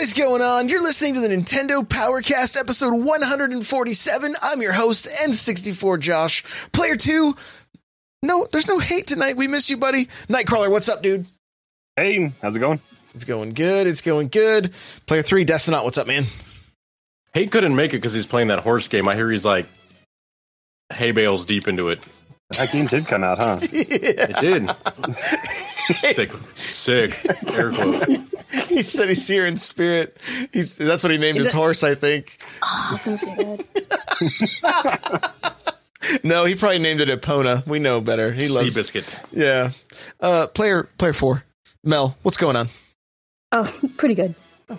What is going on? You're listening to the Nintendo Powercast episode 147. I'm your host, N64 Josh. Player 2. No, there's no hate tonight. We miss you, buddy. Nightcrawler, what's up, dude? Hey, how's it going? It's going good. It's going good. Player 3, Destinaut, what's up, man? Hate couldn't make it because he's playing that horse game. I hear he's like hay bales deep into it. That game did come out, huh? It did. sick, sick. Air quotes. he said he's here in spirit. He's that's what he named Is his it- horse, I think. Oh, I was gonna say that. No, he probably named it Epona. We know better. He loves Seabiscuit. Yeah. Uh player player 4. Mel, what's going on? Oh, pretty good. Good,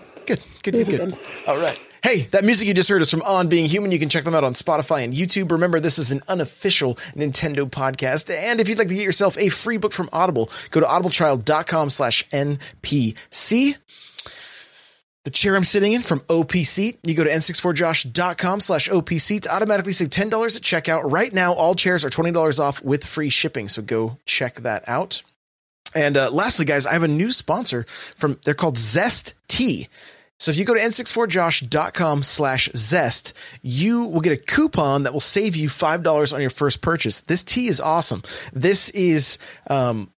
good, good, good. good. All right. Hey, that music you just heard is from On Being Human. You can check them out on Spotify and YouTube. Remember, this is an unofficial Nintendo podcast. And if you'd like to get yourself a free book from Audible, go to audibletrial.com slash NPC. The chair I'm sitting in from OPC. You go to n64josh.com slash OPC to automatically save $10 at checkout. Right now, all chairs are $20 off with free shipping. So go check that out. And uh, lastly, guys, I have a new sponsor from, they're called Zest Tea. So if you go to n64josh.com slash zest, you will get a coupon that will save you $5 on your first purchase. This tea is awesome. This is um,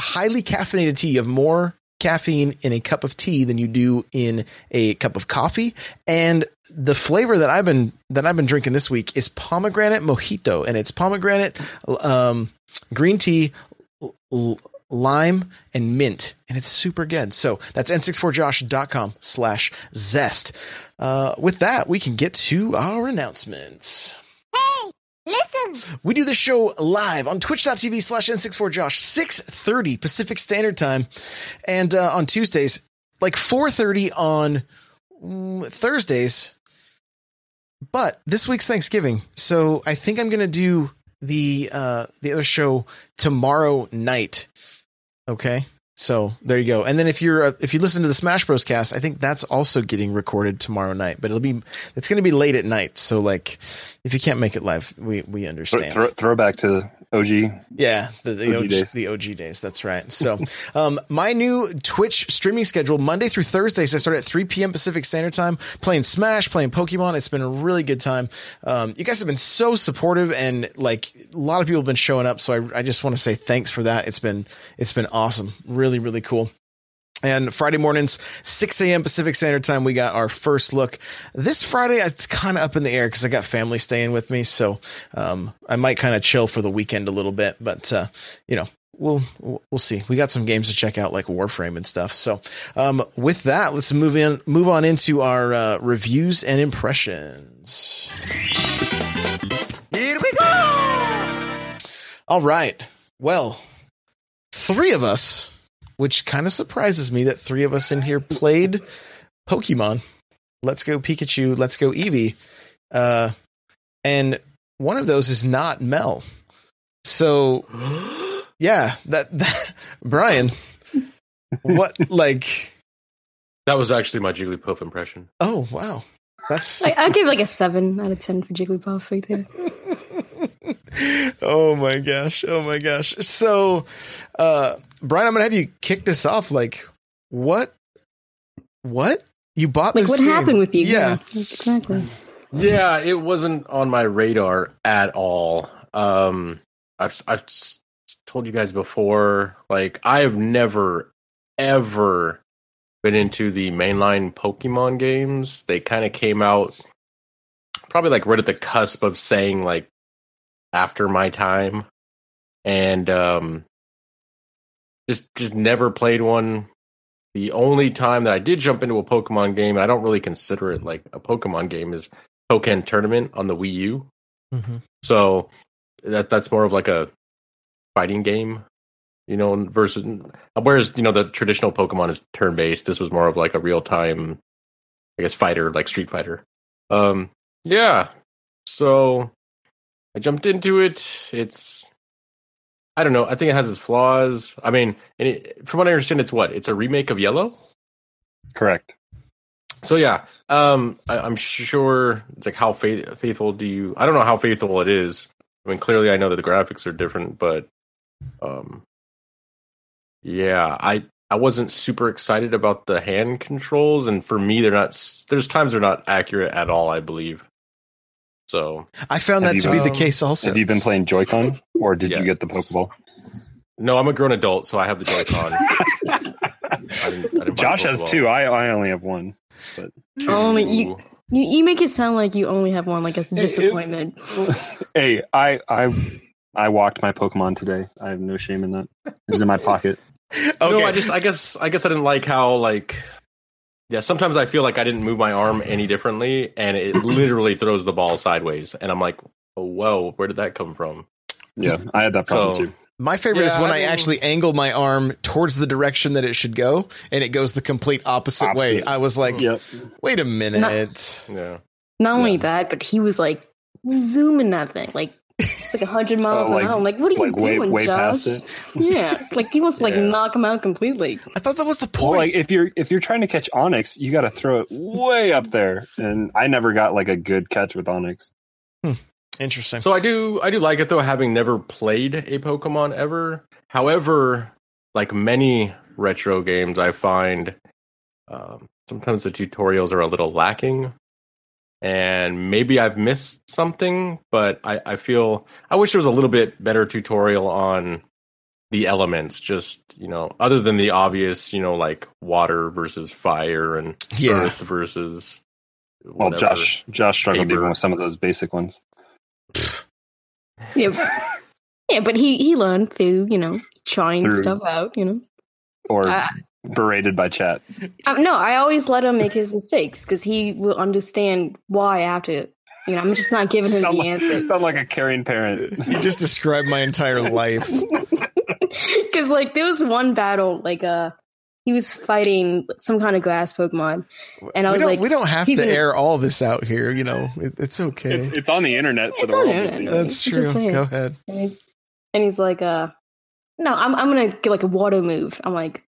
highly caffeinated tea. You have more caffeine in a cup of tea than you do in a cup of coffee. And the flavor that I've been that I've been drinking this week is pomegranate mojito, and it's pomegranate um, green tea, l- lime, and mint, and it's super good. So that's n64josh.com slash zest. Uh, with that, we can get to our announcements. Hey, listen, We do this show live on twitch.tv slash n64josh, 6.30 Pacific Standard Time. And uh, on Tuesdays, like 4.30 on mm, Thursdays. But this week's Thanksgiving. So I think I'm going to do the uh, the other show tomorrow night. Okay. So there you go. And then if you're uh, if you listen to the Smash Bros cast, I think that's also getting recorded tomorrow night. But it'll be it's going to be late at night. So like if you can't make it live, we we Throw, understand. throw, throwback to OG. Yeah, the, the OG OG, days. the OG days. That's right. So, um, my new Twitch streaming schedule Monday through Thursdays. So I start at 3 p.m. Pacific Standard Time, playing Smash, playing Pokemon. It's been a really good time. Um, you guys have been so supportive, and like a lot of people have been showing up. So I, I just want to say thanks for that. It's been it's been awesome. Really, really cool. And Friday mornings, 6 a.m. Pacific Standard Time, we got our first look. This Friday, it's kind of up in the air because I got family staying with me. So um, I might kind of chill for the weekend a little bit. But, uh, you know, we'll we'll see. We got some games to check out like Warframe and stuff. So um, with that, let's move in move on into our uh, reviews and impressions. here we go. All right. Well, three of us, which kind of surprises me that three of us in here played Pokemon. Let's go Pikachu, let's go Eevee. Uh, and one of those is not Mel. So, yeah, that, that Brian, what, like, That was actually my Jigglypuff impression. oh, wow. That's, I, I'll give like a seven out of ten for Jigglypuff right there. oh my gosh. Oh my gosh. So, uh, Brian, I'm going to have you kick this off. Like, what, what? You bought Like this what game? happened with you? Yeah. exactly. Yeah, it wasn't on my radar at all. Um, I've I've told you guys before, like I have never ever been into the mainline Pokemon games. They kind of came out probably like right at the cusp of saying like after my time, and um, just just never played one. the only time that I did jump into a Pokemon game, I don't really consider it like a Pokemon game, is Pokken Tournament on the Wii U. Mm-hmm. So that that's more of like a fighting game, you know, versus whereas you know the traditional Pokemon is turn based. This was more of like a real time, I guess, fighter like Street Fighter. Um, yeah. So I jumped into it. It's I don't know. I think it has its flaws. I mean, and it, from what I understand, it's what it's a remake of Yellow. Correct. So yeah, um, I, I'm sure it's like how faith, faithful do you? I don't know how faithful it is. I mean, clearly I know that the graphics are different, but um, yeah, I I wasn't super excited about the hand controls, and for me, they're not. There's times they're not accurate at all. I believe. So I found that you to be the case also. Have you been playing Joy-Con, or did Yeah. you get the Pokeball? no, I'm a grown adult, so I have the Joy-Con. I didn't, I didn't Josh has two. I I only have one. But oh, Only you, you you make it sound like you only have one, like it's a It- it- disappointment. Hey, I I I walked my Pokemon today. I have no shame in that. It's in my pocket. okay. No, I just I guess I guess I didn't like how like yeah, sometimes I feel like I didn't move my arm any differently and it literally throws the ball sideways and I'm like, oh, whoa, where did that come from? Yeah, I had that problem So- too. My favorite is when I I, actually angle my arm towards the direction that it should go, and it goes the complete opposite, way. I was like, Yep. wait a minute. Yeah. Not only Yeah. that, but he was like zooming that thing, like it's like hundred miles Oh, an hour. I'm like, what are you Like way doing, way Josh? past it. Yeah, like he wants to like Yeah. knock him out completely. I thought that was the Well, point. like if you're if you're trying to catch Onix, you got to throw it way up there, and I never got like a good catch with Onix. Interesting. So I do I do like it though, having never played a Pokemon ever. However, like many retro games, I find um, sometimes the tutorials are a little lacking, and maybe I've missed something. But I, I feel I wish there was a little bit better tutorial on the elements. Just you know, other than the obvious, you know, like water versus fire and yeah. earth versus. Well. Josh Josh struggled Paper. even with some of those basic ones. Yeah, yeah, but he he learned through you know trying Through- stuff out. You know, Or Uh, berated by chat. Uh, no, I always let him make his mistakes because he will understand why after. You know, I'm just not giving him Sound the like, answers. sound like a caring parent. You just described my entire life. Because like there was one battle, like uh, he was fighting some kind of grass Pokemon, and I we was like, we don't have he's to an- air all this out here. You know, it, it's okay. It's, it's on the internet for It's the world to see. internet. That's true. Go ahead. and, he- and he's like, uh, no, I'm I'm gonna get like a water move. I'm like,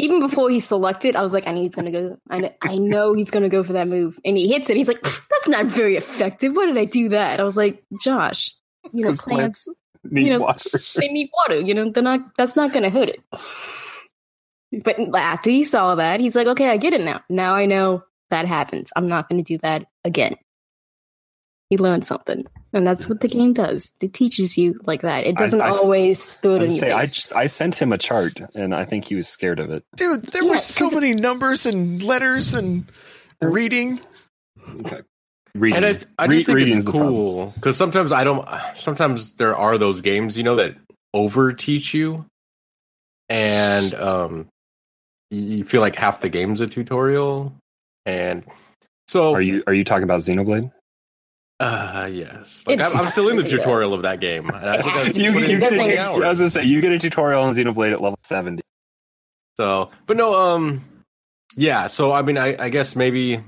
even before he selected, I was like, I know he's gonna go. I know, I know he's gonna go for that move, and he hits it. He's like, that's not very effective. Why did I do that? I was like, Josh, you know, plants- Need you know, water. they need water. You know, they're not. That's not going to hurt it. But after he saw that, he's like, "Okay, I get it now. Now I know that happens. I'm not going to do that again." He learned something, and that's what the game does. It teaches you like that. It doesn't I- always throw it in your say, I, just, I sent him a chart, and I think he was scared of it. Dude, there Yeah, were so many numbers and letters and reading. Okay. Reading. And I, I do Re- think it's cool because sometimes I don't. Sometimes there are those games, you know, that over teach you, and um, you you feel like half the game's a tutorial, and so Are you are you talking about Xenoblade? Uh, yes, like I'm, I'm still in the has to tutorial of that game. I think I've. You, you get a, That I was gonna say you get a tutorial on Xenoblade at level seventy. So, but no, um, yeah. So I mean, I, I guess maybe,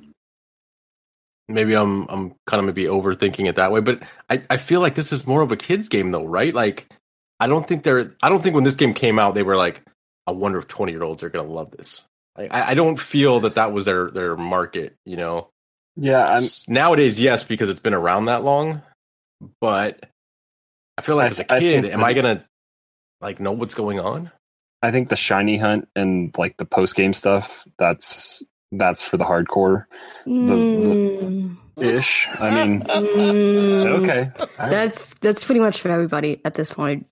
maybe I'm I'm kind of maybe overthinking it that way. But I I feel like this is more of a kids game though, right? Like, I don't think they're. I don't think when this game came out, they were like, I wonder if 20 year olds are gonna love this. Like, I, I don't feel that that was their their market. You know, Yeah, I'm, nowadays, yes, because it's been around that long. But I feel like I as a kid, think am that- I gonna like know what's going on? I think the shiny hunt and like the post game stuff. That's that's for the hardcore Mm, ish. I mean, mm. okay. That's that's pretty much for everybody at this point.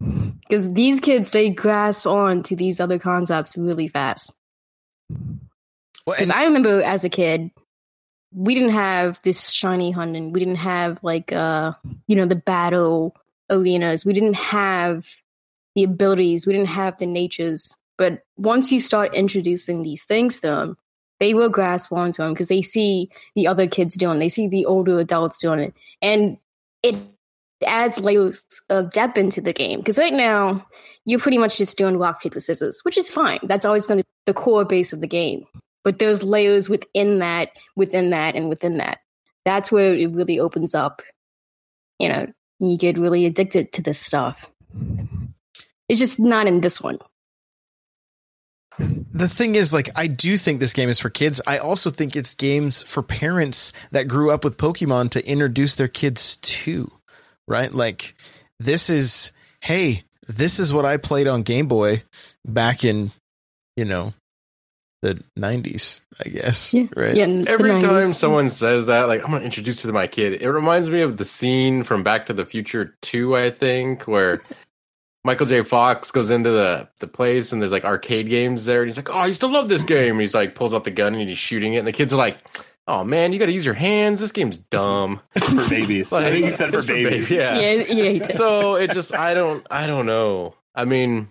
Because these kids, they grasp on to these other concepts really fast. Because and I remember as a kid, we didn't have this shiny hunting. We didn't have like uh, you know, the battle arenas. We didn't have the abilities. We didn't have the natures But once you start introducing these things to them, they will grasp onto them because they see the other kids doing. it. They see the older adults doing it, and it adds layers of depth into the game. Because right now you're pretty much just doing rock paper scissors, which is fine. That's always going to be the core base of the game. But there's layers within that, within that, and within that. That's where it really opens up. You know, you get really addicted to this stuff. It's just not in this one. the thing is like i do think this game is for kids i also think it's games for parents that grew up with pokemon to introduce their kids to right like this is hey this is what i played on game boy back in you know the 90s i guess Yeah. right Yeah, Every time someone says that, like I'm gonna introduce it to my kid, it reminds me of the scene from Back to the Future Two, I think, where Michael J. Fox goes into the the place and there's like arcade games there, and he's like, "Oh, I used to love this game." And he's like pulls out the gun and he's shooting it, and the kids are like, "Oh man, you got to use your hands. This game's dumb." for babies. I think he said for It's babies. Yeah. yeah, yeah, he did. So it just, I don't, I don't know. I mean,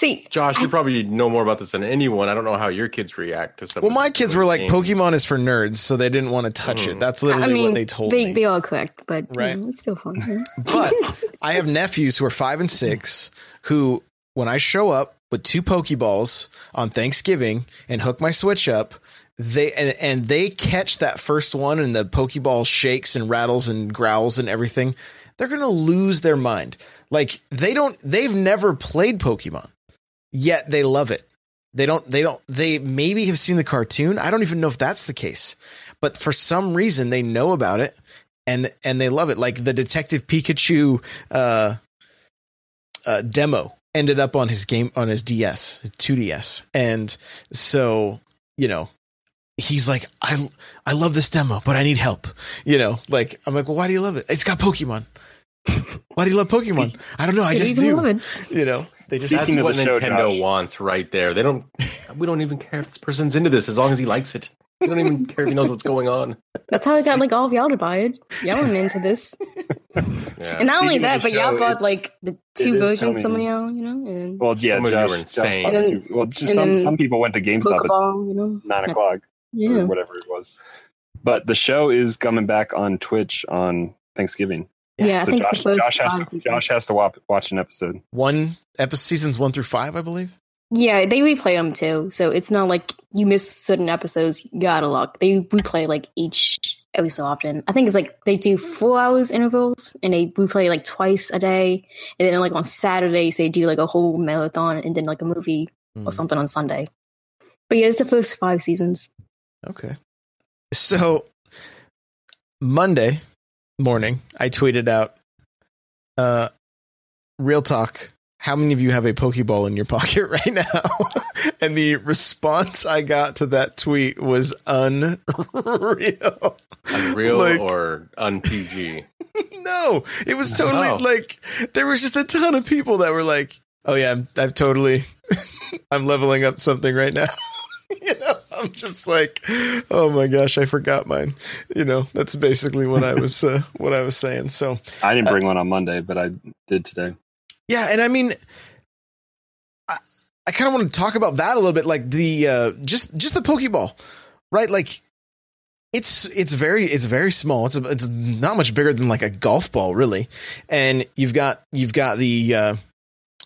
See, Josh, you probably know more about this than anyone. I don't know how your kids react to some. well my kids were like games. pokemon is for nerds so they didn't want to touch it Mhm. that's literally I mean, what they told they, me they all correct, but you Right. know, it's still fun. yeah. But I have nephews who are five and six who, when I show up with two Pokeballs on Thanksgiving and hook my Switch up, they and, and they catch that first one and the Pokeball shakes and rattles and growls and everything, they're gonna lose their mind. Like they don't, they've never played Pokemon, yet they love it. They don't, they don't, they maybe have seen the cartoon. I don't even know if that's the case, but for some reason they know about it and and they love it. Like the Detective Pikachu uh, uh, demo ended up on his game on his DS, 2DS, and so you know he's like, I I love this demo, but I need help. You know, like I'm like, well, why do you love it? It's got Pokemon. Why do you love Pokemon? I don't know. I just do. You know, they just That's Speaking of what the show, Nintendo Josh. wants right there. They don't. We don't even care if this person's into this as long as he likes it. We don't even care if he knows what's going on. That's how I got like all of y'all to buy it. Y'all were into this, Yeah. and not only Speaking of that, the but y'all bought like the two versions. coming. Some of y'all, you know, and Well, yeah, Some of you were insane. bought And then- well, just and some, some people went to GameStop at Pokeball, you know. nine o'clock or Yeah, whatever it was. But the show is coming back on Twitch on Thanksgiving. Yeah. I so think Josh, the Josh, has to. Josh has to watch, watch an episode. one episode seasons one through five, I believe. Yeah, they replay them too, so it's not like you miss certain episodes. You gotta look. They replay like each every so often. I think it's like they do four hours intervals, and they replay like twice a day. And then like on Saturdays they do like a whole marathon, and then like a movie Hmm. or something on Sunday. But yeah, it's the first five seasons. Okay. So Monday morning, I tweeted out, uh, real talk. How many of you have a Pokeball in your pocket right now? and the response I got to that tweet was unreal. Unreal Like- or un-PG? no, it was totally No. like there was just a ton of people that were like, "Oh yeah, I'm, I've totally, I'm leveling up something right now." you know, I'm just like, "Oh my gosh, I forgot mine." You know, that's basically what I was uh, what I was saying. So I didn't Uh, bring one on Monday, but I did today. yeah, and I mean, I, I kind of want to talk about that a little bit, like the uh, just just the Pokeball, right? Like it's it's very it's very small. It's it's not much bigger than like a golf ball, really. And you've got you've got the uh,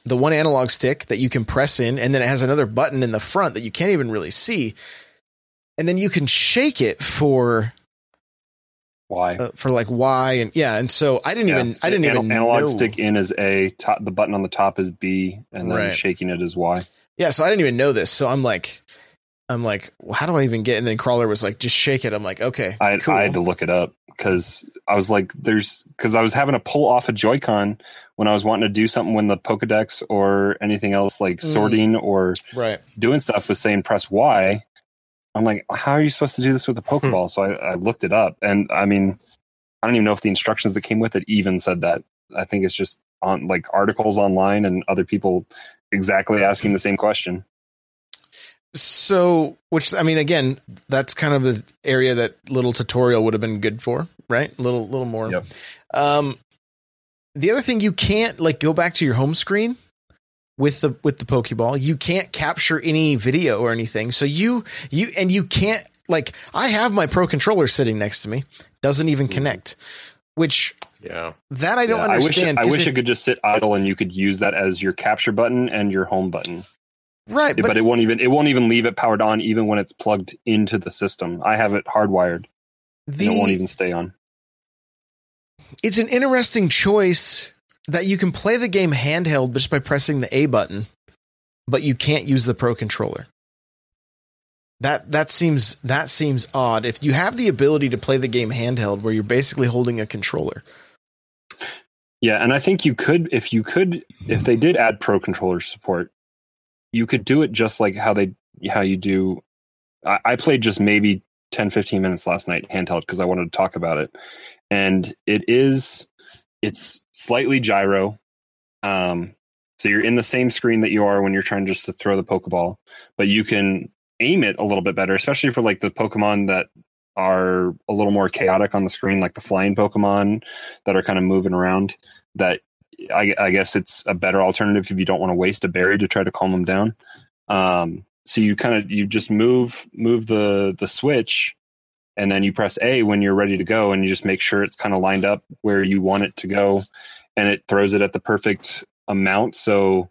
the one analog stick that you can press in, and then it has another button in the front that you can't even really see. And then you can shake it for Why? uh, for like Y and yeah. And so I didn't Yeah. even I didn't Anal- even analog know. stick in is A. Top, the button on the top is B, and then Right. shaking it is Y. Yeah, so I didn't even know this. So I'm like, I'm like, well, how do I even get? And then Crawler was like, just shake it. I'm like, okay, I, cool. I had to look it up because I was like, there's because I was having to pull off a Joy-Con when I was wanting to do something when the Pokedex or anything else like Mm. sorting or right. doing stuff was saying press Y. I'm like, how are you supposed to do this with a Pokeball? so I, I looked it up, and I mean, I don't even know if the instructions that came with it even said that. I think it's just on like articles online and other people exactly asking the same question. So, which I mean, again, that's kind of the area that little tutorial would have been good for, right? A little, little more. Yep. Um, the other thing you can't like go back to your home screen with the with the Pokeball. You can't capture any video or anything. So you you and you can't like I have my Pro controller sitting next to me. Doesn't even connect. Which Yeah. that I don't Yeah, I wish understand. I wish it- it could just sit idle and you could use that as your capture button and your home button. Right, But, but, it won't even it won't even leave it powered on even when it's plugged into the system. I have it hardwired. and it won't even stay on. it's an interesting choice that you can play the game handheld just by pressing the A button, but you can't use the Pro controller. That that seems that seems odd. If you have the ability to play the game handheld, where you're basically holding a controller, Yeah, and I think you could if you could if they did add pro controller support, you could do it just like how they how you do I, I played just maybe 10 15 minutes last night handheld because I wanted to talk about it. And it is it's slightly gyro. Um so you're in the same screen that you are when you're trying just to throw the Pokeball, but you can aim it a little bit better, especially for like the Pokemon that are a little more chaotic on the screen, like the flying Pokemon that are kind of moving around. That I, I guess it's a better alternative if you don't want to waste a berry to try to calm them down. Um, so you kind of you just move move the the switch, and then you press A when you're ready to go, and you just make sure it's kind of lined up where you want it to go, and it throws it at the perfect amount. So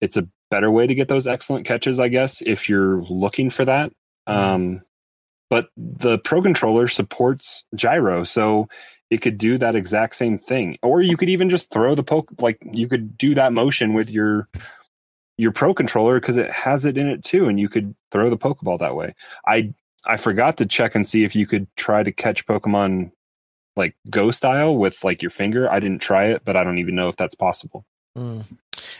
it's a better way to get those excellent catches, I guess, if you're looking for that. Um, but the Pro controller supports gyro, so it could do that exact same thing. Or you could even just throw the poke, like you could do that motion with your your Pro controller because it has it in it too, and you could throw the Pokeball that way. I I forgot to check and see if you could try to catch Pokemon like Go style with like your finger. I didn't try it, but I don't even know if that's possible. Mm.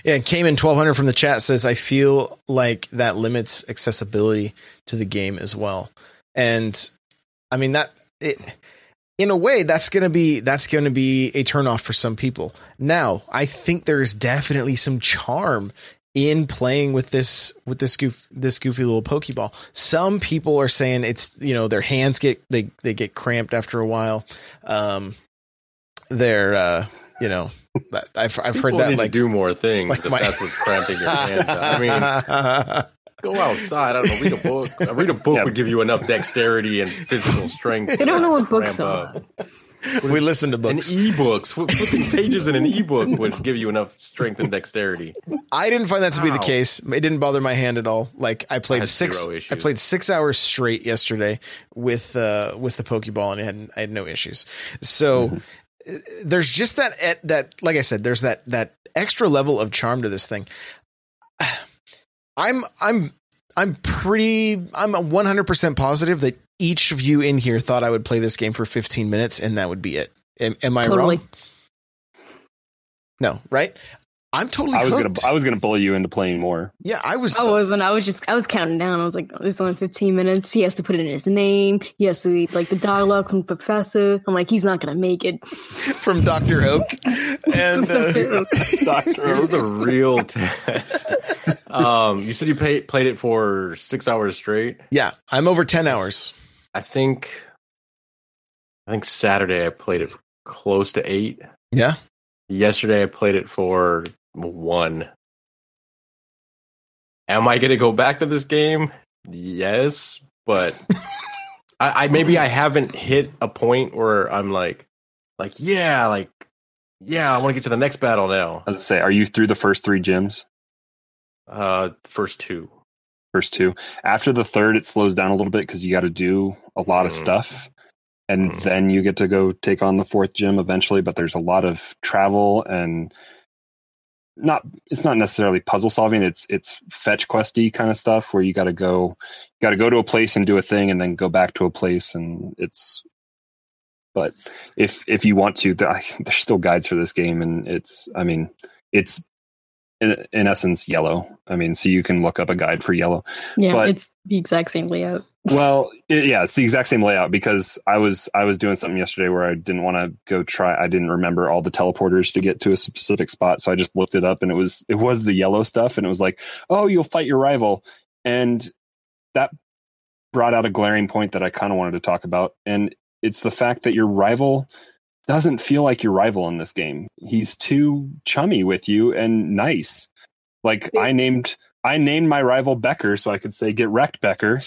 Yeah, in twelve hundred from the chat says I feel like that limits accessibility to the game as well, and I mean that it in a way that's gonna be that's gonna be a turnoff for some people. Now I think there is definitely some charm in playing with this with this goof this goofy little pokeball some people are saying it's you know their hands get they they get cramped after a while um they're uh you know I've I've heard that like to do more things like if my- that's what's cramping your hands. I mean, go outside. I don't know. Read a book. Read a book Yeah. would give you enough dexterity and physical strength. They don't know what cramp books are. up. we listen to And books. ebooks, Fl- flipping pages in an ebook would give you enough strength and dexterity. I didn't find that to be the case. It didn't bother my hand at all. Like I played had six. I played six hours straight yesterday with uh with the Pokeball, and I had I had no issues. So Mm-hmm. uh, there's just that that like I said, there's that that extra level of charm to this thing. I'm I'm I'm pretty I'm 100% positive that each of you in here thought I would play this game for 15 minutes and that would be it. Am, am I Totally. wrong? No, right? I'm totally I was hooked. gonna I was gonna bully you into playing more. yeah, I was I wasn't. I was just. I was counting down. I was like, "It's only fifteen minutes. He has to put in his name. He has to read like the dialogue from professor." I'm like, he's not gonna make it. from Dr. Oak. And Professor uh, Oak. Doctor Here's the real test. Um, you said you pay, played it for six hours straight. yeah, I'm over 10 hours. I think. I think Saturday I played it for close to eight. Yeah. Yesterday I played it for one. Am I going to go back to this game? Yes, but I, I maybe I haven't hit a point where I'm like, like yeah, like yeah, I want to get to the next battle now. I was gonna say, are you through the first three gyms? Uh, first two. First two. After the third, it slows down a little bit because you got to do a lot of Mm. stuff, and Mm. then you get to go take on the fourth gym eventually. But there's a lot of travel and not. It's not necessarily puzzle solving. It's it's fetch questy kind of stuff where you got to go, got to go to a place and do a thing, and then go back to a place, and it's. But if if you want to, there's still guides for this game, and it's. I mean, it's in, in essence yellow. I mean, so you can look up a guide for yellow. Yeah, But- it's the exact same layout. Well, it, yeah, it's the exact same layout because I was I was doing something yesterday where I didn't want to go try. I didn't remember all the teleporters to get to a specific spot, so I just looked it up, and it was it was the yellow stuff, and it was like, oh, you'll fight your rival, and that brought out a glaring point that I kind of wanted to talk about, and it's the fact that your rival doesn't feel like your rival in this game. He's too chummy with you and nice. Like I named I named my rival Becker so I could say get wrecked Becker,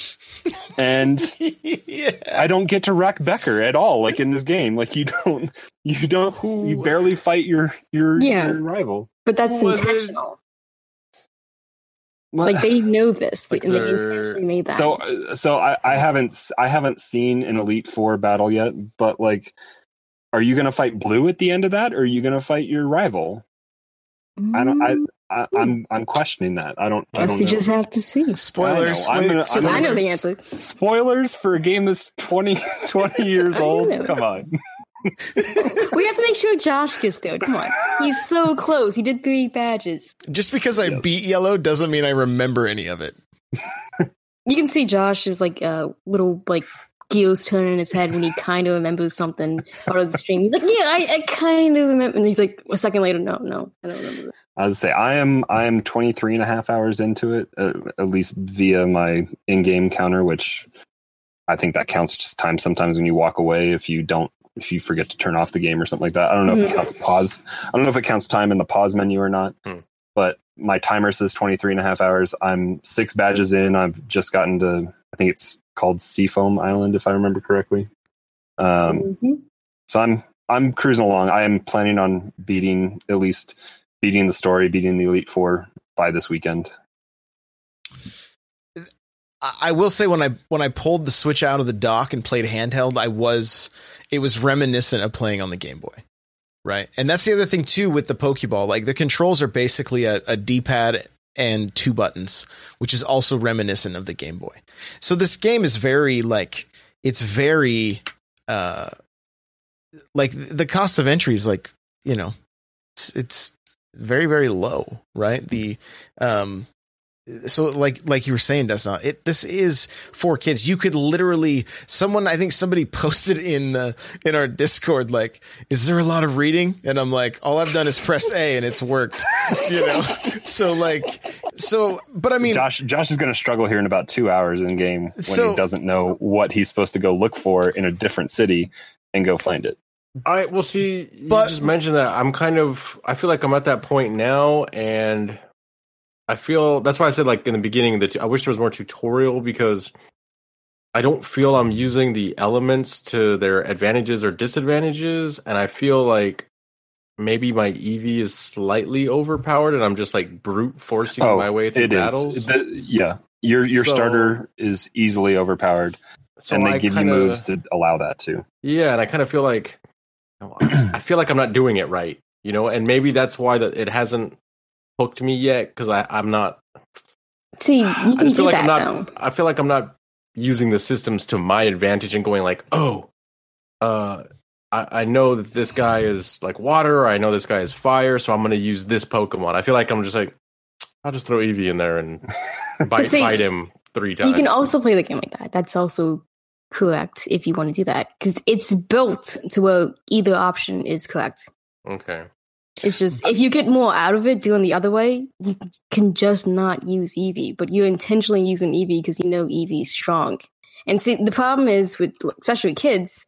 and yeah. I don't get to wreck Becker at all. Like in this game, like you don't you don't you barely fight your your, Yeah. your rival. But that's Was it- intentional. Like they know this, Like and they intentionally made that. So uh, so I, I haven't i haven't seen an Elite Four battle yet, but like, are you gonna fight Blue at the end of that, or are you gonna fight your rival? I don't. I, Mm, I I'm I'm questioning that. I don't. I guess don't you know. just have to see. Spoilers. I know. I'm Wait, gonna- I'm gonna- I know the answer. Spoilers for a game that's 20, 20 years old. Come on. We have to make sure Josh gets there. Come on, he's so close. He did three badges. Just because I Yes. beat yellow doesn't mean I remember any of it. You can see Josh is like a little like gears turning in his head when he kind of remembers something out of the stream. He's like, "Yeah, I, I kind of remember," and he's like, a second later, "No, no, I don't remember." That. I was say I am I am 23 and a half hours into it, uh, at least via my in-game counter, which I think that counts just time sometimes when you walk away if you don't if you forget to turn off the game or something like that. I don't know if it Mhm. counts pause. I don't know if it counts time in the pause menu or not. Hmm. But my timer says 23 and a half hours. I'm six badges in. I've just gotten to I think it's called Seafoam Island if I remember correctly. Um Mhm. so I'm I'm cruising along. I am planning on beating at least beating the story, beating the Elite Four by this weekend. I I will say when I when I pulled the Switch out of the dock and played handheld, I was it was reminiscent of playing on the Game Boy, right? And that's the other thing too with the Pokeball. Like the controls are basically a, a D pad and two buttons, which is also reminiscent of the Game Boy. So this game is very like it's very uh like the cost of entry is like you know it's, it's very very low, right? The um so like like you were saying Dustin, it this is for kids you could literally someone i think somebody posted in the in our discord like is there a lot of reading and i'm like all i've done is press a and it's worked you know so like so but i mean Josh Josh is going to struggle here in about two hours in game when So- he doesn't know what he's supposed to go look for in a different city and go find it. I will see. You But- just mentioned that I'm kind of. I feel like I'm at that point now, and I feel that's why I said like in the beginning that I wish there was more tutorial because I don't feel I'm using the elements to their advantages or disadvantages, and I feel like maybe my Eevee is slightly overpowered, and I'm just like brute forcing oh, my way through Oh, battles. The- yeah, your your So- starter is easily overpowered, So and they I give kinda- you moves to allow that too. Yeah, and I kind of feel like I feel like I'm not doing it right, you know, and maybe that's why that it hasn't hooked me yet because I I'm not. See, you I can just do feel like that I'm not. though. I feel like I'm not using the systems to my advantage and going like, oh, uh, I, I know that this guy is like water, or I know this guy is fire, so I'm going to use this Pokemon. I feel like I'm just like, I'll just throw Eevee in there and bite see, bite him three times. You can also play the game like that. That's also correct if you want to do that because it's built to where either option is correct. okay. It's just if you get more out of it doing the other way, you can just not use Eevee, but you're intentionally using Eevee because you know Eevee is strong. And see, the problem is with especially with kids,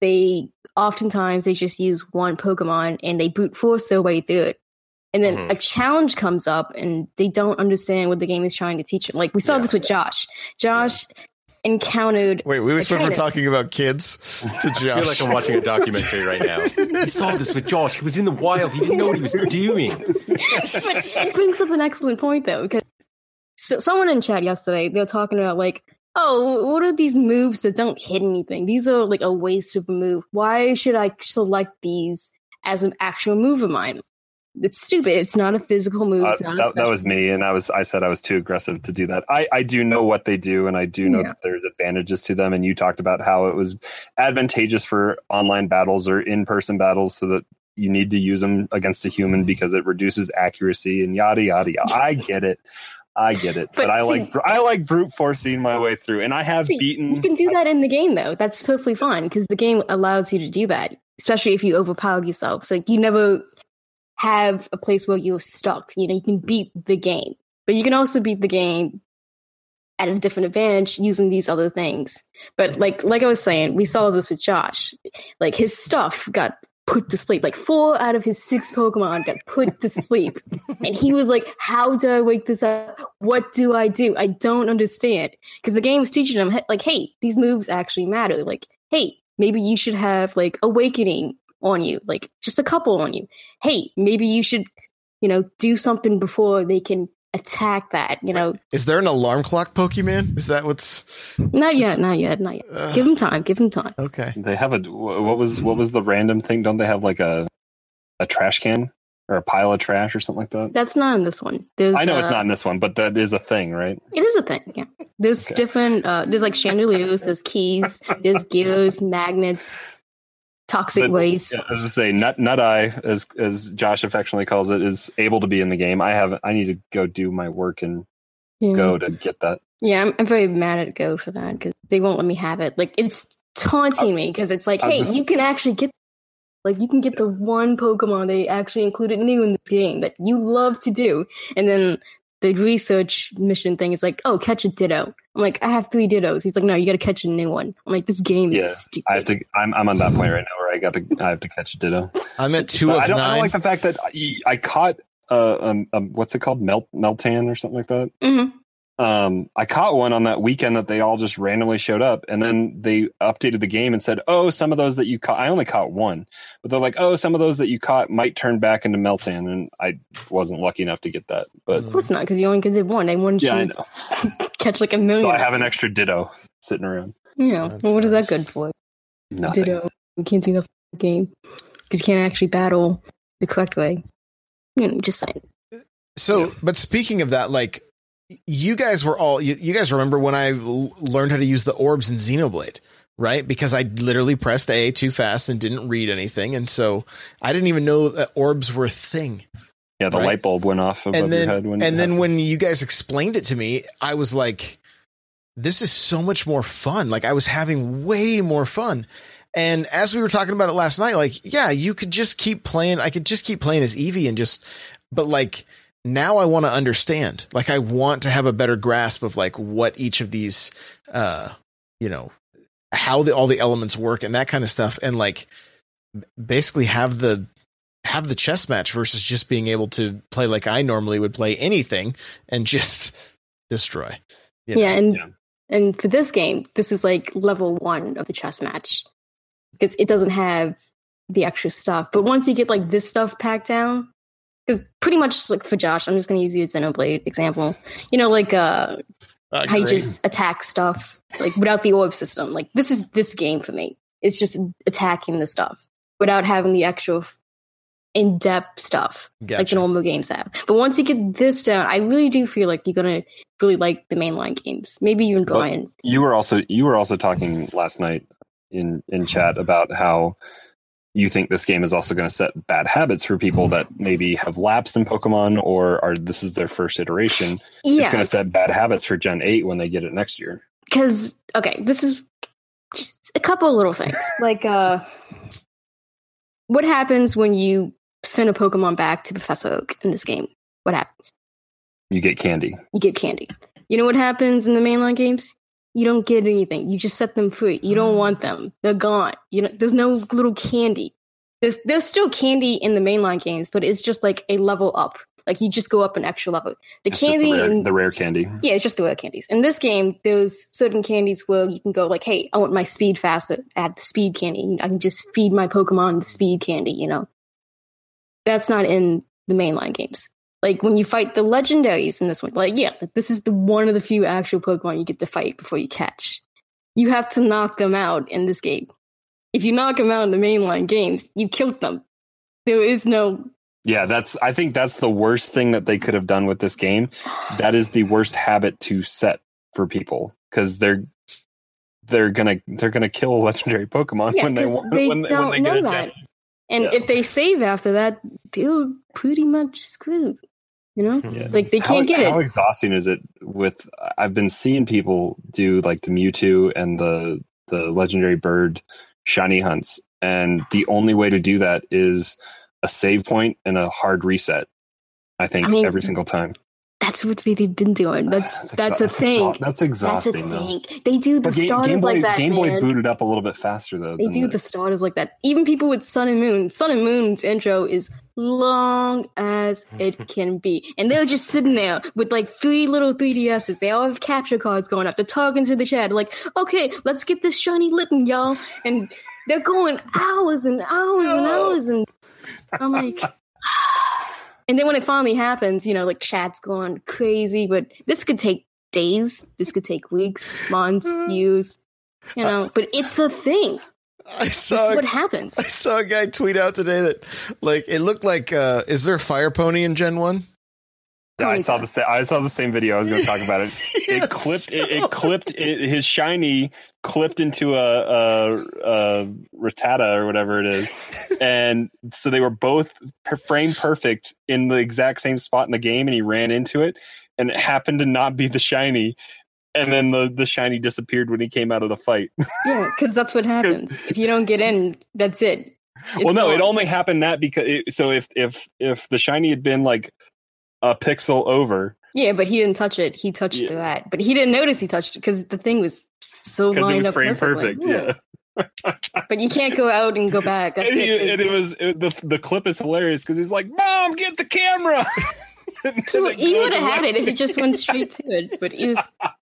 they oftentimes they just use one Pokemon and they brute force their way through it. And then Mhm. a challenge comes up and they don't understand what the game is trying to teach them. Like we saw Yeah. this with Josh. Josh encountered wait we were I supposed to be tried it. talking about kids to Josh. I feel like I'm watching a documentary right now. He saw this with Josh. He was in the wild. He didn't know what he was doing. but it brings up an excellent point though because someone in chat yesterday they were talking about like oh what are these moves that don't hit anything these are like a waste of a move why should i select these as an actual move of mine it's stupid it's not a physical move Uh, it's not a that, that was me, and I was I said I was too aggressive to do that. I I do know what they do, and I do know Yeah. that there's advantages to them. And you talked about how it was advantageous for online battles or in person battles, so that you need to use them against a human because it reduces accuracy and yada yada yada. I get it. I get it, but, But I see- like I like brute forcing my way through, and I have See, beaten. you can do that in the game though that's perfectly fine because the game allows you to do that especially if you overpowered yourself so you never have a place where you're stuck you know you can beat the game but you can also beat the game at a different advantage using these other things but like like i was saying we saw this with josh like his stuff got put to sleep. Like four out of his six Pokemon got put to sleep. and he was like, How do I wake this up? What do I do? I don't understand. Because the game was teaching him, like, hey, these moves actually matter. Like, hey, maybe you should have like awakening on you, like just a couple on you. Hey, maybe you should, you know, do something before they can attack that, you know. Is there an alarm clock Pokemon? Is that what's Not yet, not yet, not yet. uh, Give him time, give him time. okay? They have a what was what was the random thing? Don't they have like a a trash can or a pile of trash or something like that? That's not in this one. There's, I know it's uh, not in this one, but that is a thing, right? It is a thing, yeah. There's Okay. different, uh, there's like chandeliers, there's keys, there's gears, magnets, toxic But- waste. Yeah, as I say, Nut Nut Eye, as as Josh affectionately calls it, is able to be in the game. I have I need to go do my work and Yeah. go to get that. Yeah, I'm, I'm very mad at Go for that because they won't let me have it. Like it's taunting me because it's like, I hey, just- you can actually get, like, you can get the one Pokemon they actually included new in this game that you love to do, and then the research mission thing is like, oh, catch a Ditto. I'm like, I have three Dittos. He's like, no, you got to catch a new one. I'm like, this game is Yeah, stupid. I have to. I'm I'm on that point right now where I got to. I have to catch a Ditto. I'm at two But of I don't, I don't like the fact that I, I caught uh um, um what's it called Melt Meltan or something like that. Mhm. Um, I caught one on that weekend that they all just randomly showed up, and then they updated the game and said, "Oh, some of those that you caught, I only caught one, but they're like, oh, some of those that you caught might turn back into Meltan," and I wasn't lucky enough to get that. But Of course not, because you only did one. They wanted yeah, I you know. to catch like a million. So I have an extra Ditto sitting around. Yeah, well, what is nice. that good for? Nothing. Ditto. You can't do nothing in the game because you can't actually battle the correct way. You know, just saying. So, but speaking of that, like you guys were all you, you guys remember when I l- learned how to use the orbs in Xenoblade, right? Because I literally pressed A too fast and didn't read anything, and so I didn't even know that orbs were a thing. Yeah, the Right. light bulb went off above and then your head when. and then when you guys explained it to me, I was like, "This is so much more fun!" Like I was having way more fun. And as we were talking about it last night, like, yeah, you could just keep playing. I could just keep playing as Eevee and just, but like now I want to understand. Like I want to have a better grasp of like what each of these, uh, you know, how the all the elements work and that kind of stuff, and like basically have the have the chess match versus just being able to play like I normally would play anything and just destroy. you know? Yeah, and Yeah. and for this game, this is like level one of the chess match because it doesn't have the extra stuff. But once you get like this stuff packed down, because pretty much like for Josh, I'm just gonna use you the Xenoblade example. You know, like uh, Uh, how you just attack stuff like without the orb system. Like this is this game for me. It's just attacking the stuff without having the actual in depth stuff like the Gotcha. normal games have. But once you get this down, I really do feel like you're gonna really like the mainline games. Maybe even Well, Brian. you were also you were also talking last night in in chat about how you think this game is also going to set bad habits for people that maybe have lapsed in Pokemon or are this is their first iteration. Yeah. It's going to set bad habits for Gen Eight when they get it next year. because okay, this is just a couple of little things. like, uh, what happens when you send a Pokemon back to Professor Oak in this game? What happens? You get candy. You get candy. You know what happens in the mainline games? You don't get anything. You just set them free. You don't want mm. them. They're gone. You know, there's no little candy. There's there's still candy in the mainline games, but it's just like a level up. Like you just go up an extra level. The It's candy the rare, in the rare candy. yeah, it's just the rare candies. In this game, there's certain candies where you can go like, "Hey, I want my speed faster." Add the speed candy. I can just feed my Pokemon the speed candy. You know, that's not in the mainline games. Like when you fight the legendaries in this one, like yeah, this is the one of the few actual Pokemon you get to fight before you catch. You have to knock them out in this game. If you knock them out in the mainline games, you killed them. There is no Yeah, that's. I think that's the worst thing that they could have done with this game. That is the worst habit to set for people because they're they're gonna they're gonna kill a legendary Pokemon Yeah, when they want they when, they- don't when they get know a that. And Yeah. if they save after that, they're pretty much screwed. You know, Yeah. like they can't get it. how exhausting is it? With I've been seeing people do like the Mewtwo and the the legendary bird shiny hunts, and the only way to do that is a save point and a hard reset. I think I mean, every single time. That's what they've been doing. Ah, that's that's, exa- a thing. exa- That's That's a exhausting, though. thing. They do the But Game, starters Game Boy, like that, Game Boy man. booted up a little bit faster though. They do the- the starters like that. Even people with Sun and Moon. Sun and Moon's intro is long as it can be. And they're just sitting there with like three little 3DSs. They all have capture cards going up. They're talking to the chat like, okay, let's get this shiny Litten, y'all. And they're going hours and hours and hours. And I'm like, and then when it finally happens, you know, like chat's going crazy. But this could take days. This could take weeks, months, years. You know, but it's a thing. I This saw is what happens. I saw a guy tweet out today that like it looked like uh is there a fire pony in Gen 1? I saw the sa- I saw the same video. I was going to talk about it. It clipped. It, it clipped. It, his shiny clipped into a, a, a Rattata or whatever it is, and so they were both frame perfect in the exact same spot in the game. And he ran into it, and it happened to not be the shiny. And then the the shiny disappeared when he came out of the fight. Yeah, because that's what happens. If you don't get in, that's it. It's well, no, it only happened that because it, so if if if the shiny had been like a pixel over, Yeah, but he didn't touch it. He touched Yeah. the rat, but he didn't notice he touched it because the thing was so because it lined was up frame perfectly. perfect. Yeah. but you can't go out and go back. That's and, it. he- and it was it, the the clip is hilarious because he's like, "Mom, get the camera." He, he would have had it if he just went straight to it, but he was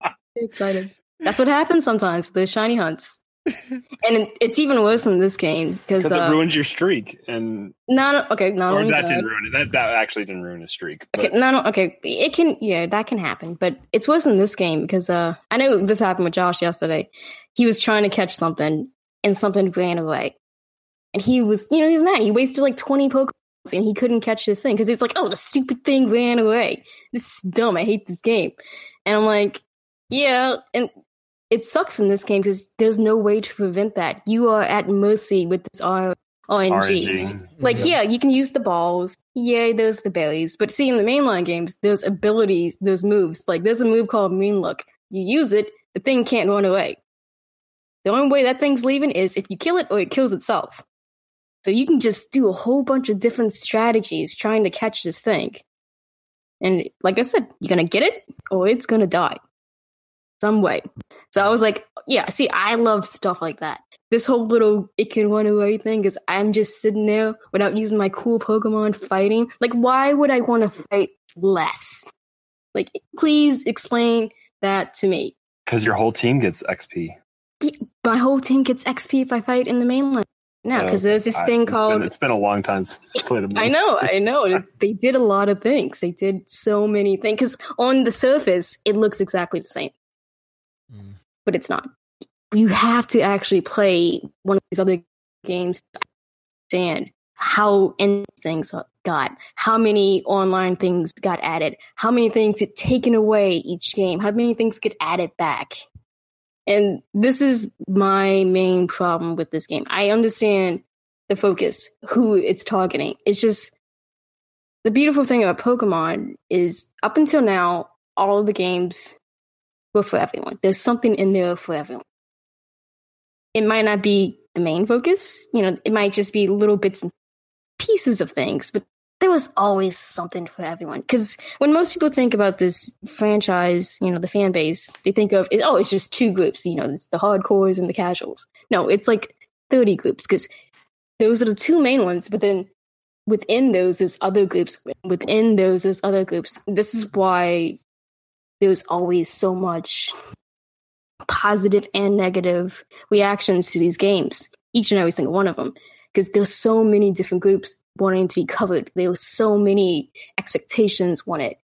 excited. That's what happens sometimes with the shiny hunts. And it's even worse in this game because uh, it ruins your streak, and not okay. Not or that that, didn't ruin it. That that actually didn't ruin a streak. But Okay, no, no, okay. It can, yeah, that can happen, but it's worse in this game because uh, I know this happened with Josh yesterday. He was trying to catch something, and something ran away, and he was, you know, he was mad. He wasted like twenty Pokeballs, and he couldn't catch this thing because he's like, "Oh, the stupid thing ran away. This is dumb. I hate this game." And I'm like, "Yeah," and it sucks in this game because there's no way to prevent that. You are at mercy with this R- RNG. RNG. Like, yeah. you can use the balls. Yeah, there's the berries. But see, in the mainline games, there's abilities, there's moves. Like, there's a move called Mean Look. You use it, the thing can't run away. The only way that thing's leaving is if you kill it or it kills itself. So you can just do a whole bunch of different strategies trying to catch this thing. And like I said, you're gonna get it or it's gonna die. Some way. So I was like, yeah, see, I love stuff like that. This whole little it can run away thing is I'm just sitting there without using my cool Pokemon fighting. Like, why would I want to fight less? Like, please explain that to me. Because your whole team gets XP. My whole team gets XP if I fight in the mainland. now because Uh, there's this I- thing it's called Been, it's been a long time since I played a I know, I know. They did a lot of things. They did so many things. Because on the surface, it looks exactly the same. But it's not. You have to actually play one of these other games to understand how in things got, how many online things got added, how many things get taken away each game, how many things get added back. And this is my main problem with this game. I understand the focus, who it's targeting. It's just the beautiful thing about Pokemon is up until now, all of the games for everyone. There's something in there for everyone. It might not be the main focus, you know, it might just be little bits and pieces of things, but there was always something for everyone. Because when most people think about this franchise, you know, the fan base, they think of, oh, it's just two groups, you know, it's the hardcores and the casuals. No, it's like 30 groups because those are the two main ones, but then within those there's other groups within those there's other groups this is why there's always so much positive and negative reactions to these games each and every single one of them because there's so many different groups wanting to be covered. There were so many expectations wanted.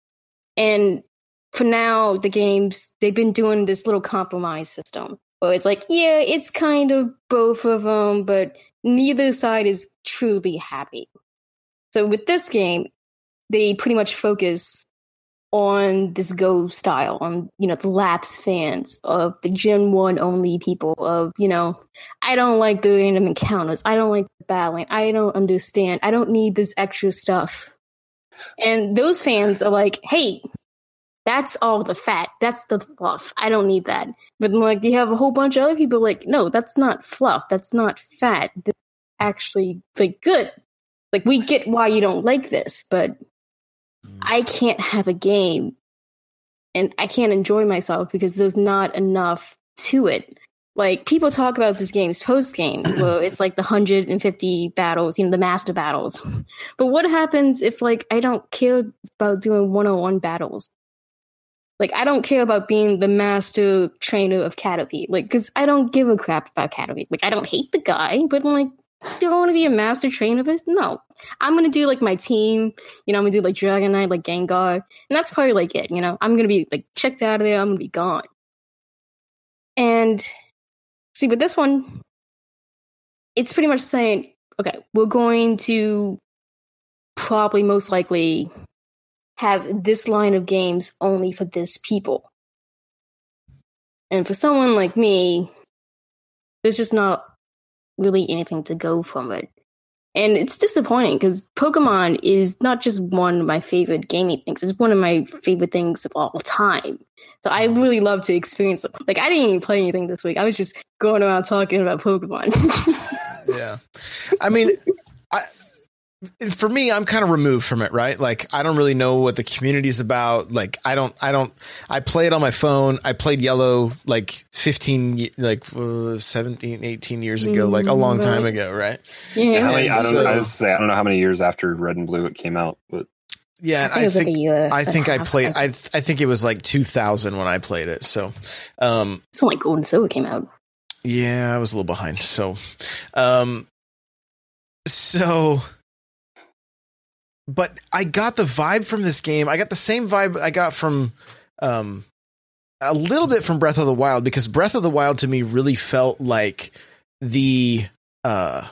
And for now the games they've been doing this little compromise system where it's like yeah it's kind of both of them but neither side is truly happy. So with this game, they pretty much focus on this Go style, on you know the lapse fans of the Gen One only people. Of you know, I don't like the random encounters. I don't like the battling. I don't understand. I don't need this extra stuff. And those fans are like, hey, that's all the fat. That's the fluff. I don't need that. But then, like you have a whole bunch of other people like, no, that's not fluff. That's not fat. That's actually like good like we get why you don't like this but i can't have a game and I can't enjoy myself because there's not enough to it. Like people talk about this game's post game, well, it's like the 150 battles, you know, the master battles. But what happens if like I don't care about doing one-on-one battles? Like I don't care about being the master trainer of Caterpie, like because I don't give a crap about Caterpie. Like I don't hate the guy, but like, do I want to be a master trainer of this? No, I'm gonna do like my team. You know, I'm gonna do like Dragonite, like Gengar, and that's probably like it. You know, I'm gonna be like checked out of there. I'm gonna be gone. And see, with this one, it's pretty much saying, okay, we're going to probably most likely have this line of games only for this people. And for someone like me, there's just not really anything to go from it. And it's disappointing because Pokemon is not just one of my favorite gaming things, it's one of my favorite things of all time. So I really love to experience. Like, I didn't even play anything this week. I was just going around talking about Pokemon. yeah. I mean, for me, I'm kind of removed from it, right? Like, I don't really know what the community's about. Like, I don't, I don't, I play it on my phone. I played Yellow like 15, like uh, 17, 18 years ago, like a long time ago, right? yeah, How many, I don't So- know. I was say I don't know how many years after Red and Blue it came out, but Yeah. I think it was like. I think I played. I I think it was like 2000 when I played it. So, um, It's when like Gold and Silver came out. yeah, I was a little behind. So, um, so, but I got the vibe from this game. I got the same vibe I got from, um, a little bit from Breath of the Wild because Breath of the Wild to me really felt like the, uh,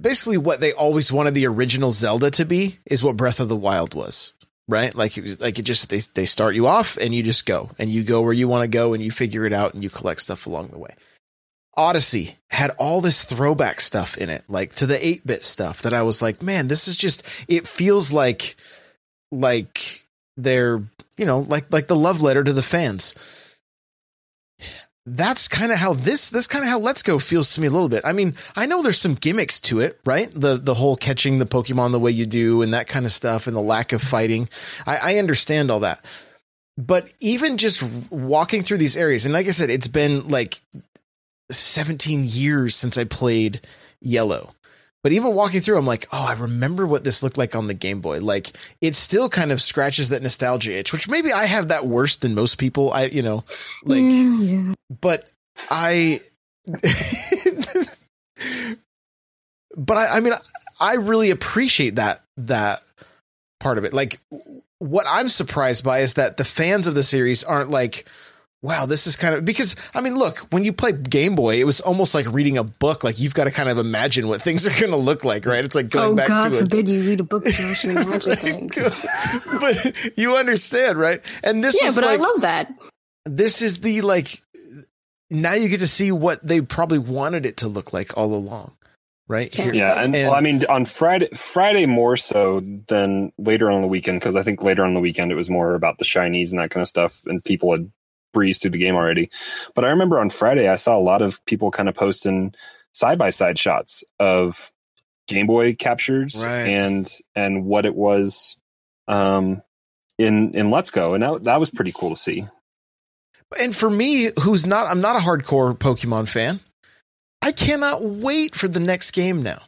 basically what they always wanted the original Zelda to be is what Breath of the Wild was. Right? Like it was like it just they they start you off and you just go and you go where you want to go and you figure it out and you collect stuff along the way. Odyssey had all this throwback stuff in it, like to the 8-bit stuff that I was like, man, this is just it feels like like they're, you know, like like the love letter to the fans that's kind of how this this kind of how Let's Go feels to me a little bit. I mean, I know there's some gimmicks to it, right? The the whole catching the Pokemon the way you do and that kind of stuff and the lack of fighting. I, I understand all that. But even just walking through these areas, and like I said, it's been like 17 years since I played Yellow. But even walking through, I'm like, oh, I remember what this looked like on the Game Boy. Like, it still kind of scratches that nostalgia itch, which maybe I have that worse than most people. I, you know, like, yeah, yeah. but I, but I, I mean, I really appreciate that that part of it. Like, what I'm surprised by is that the fans of the series aren't like, wow, this is kind of because I mean, look, when you play Game Boy, it was almost like reading a book. Like you've got to kind of imagine what things are going to look like, right? It's like going Oh back God to forbid it. you read a book Josh and imagine things. but you understand, right? And this yeah, was but like I love that. this is the like now you get to see what they probably wanted it to look like all along right Yeah. here yeah, and, And- well, I mean on Friday, Friday more so than later on the weekend because I think later on the weekend it was more about the shinies and that kind of stuff, and people had breezed through the game already. But I remember on Friday I saw a lot of people kind of posting side by side shots of Game Boy captures Right. and and what it was um in in Let's Go, and that that was pretty cool to see. and for me who's not i'm not a hardcore pokemon fan i cannot wait for the next game now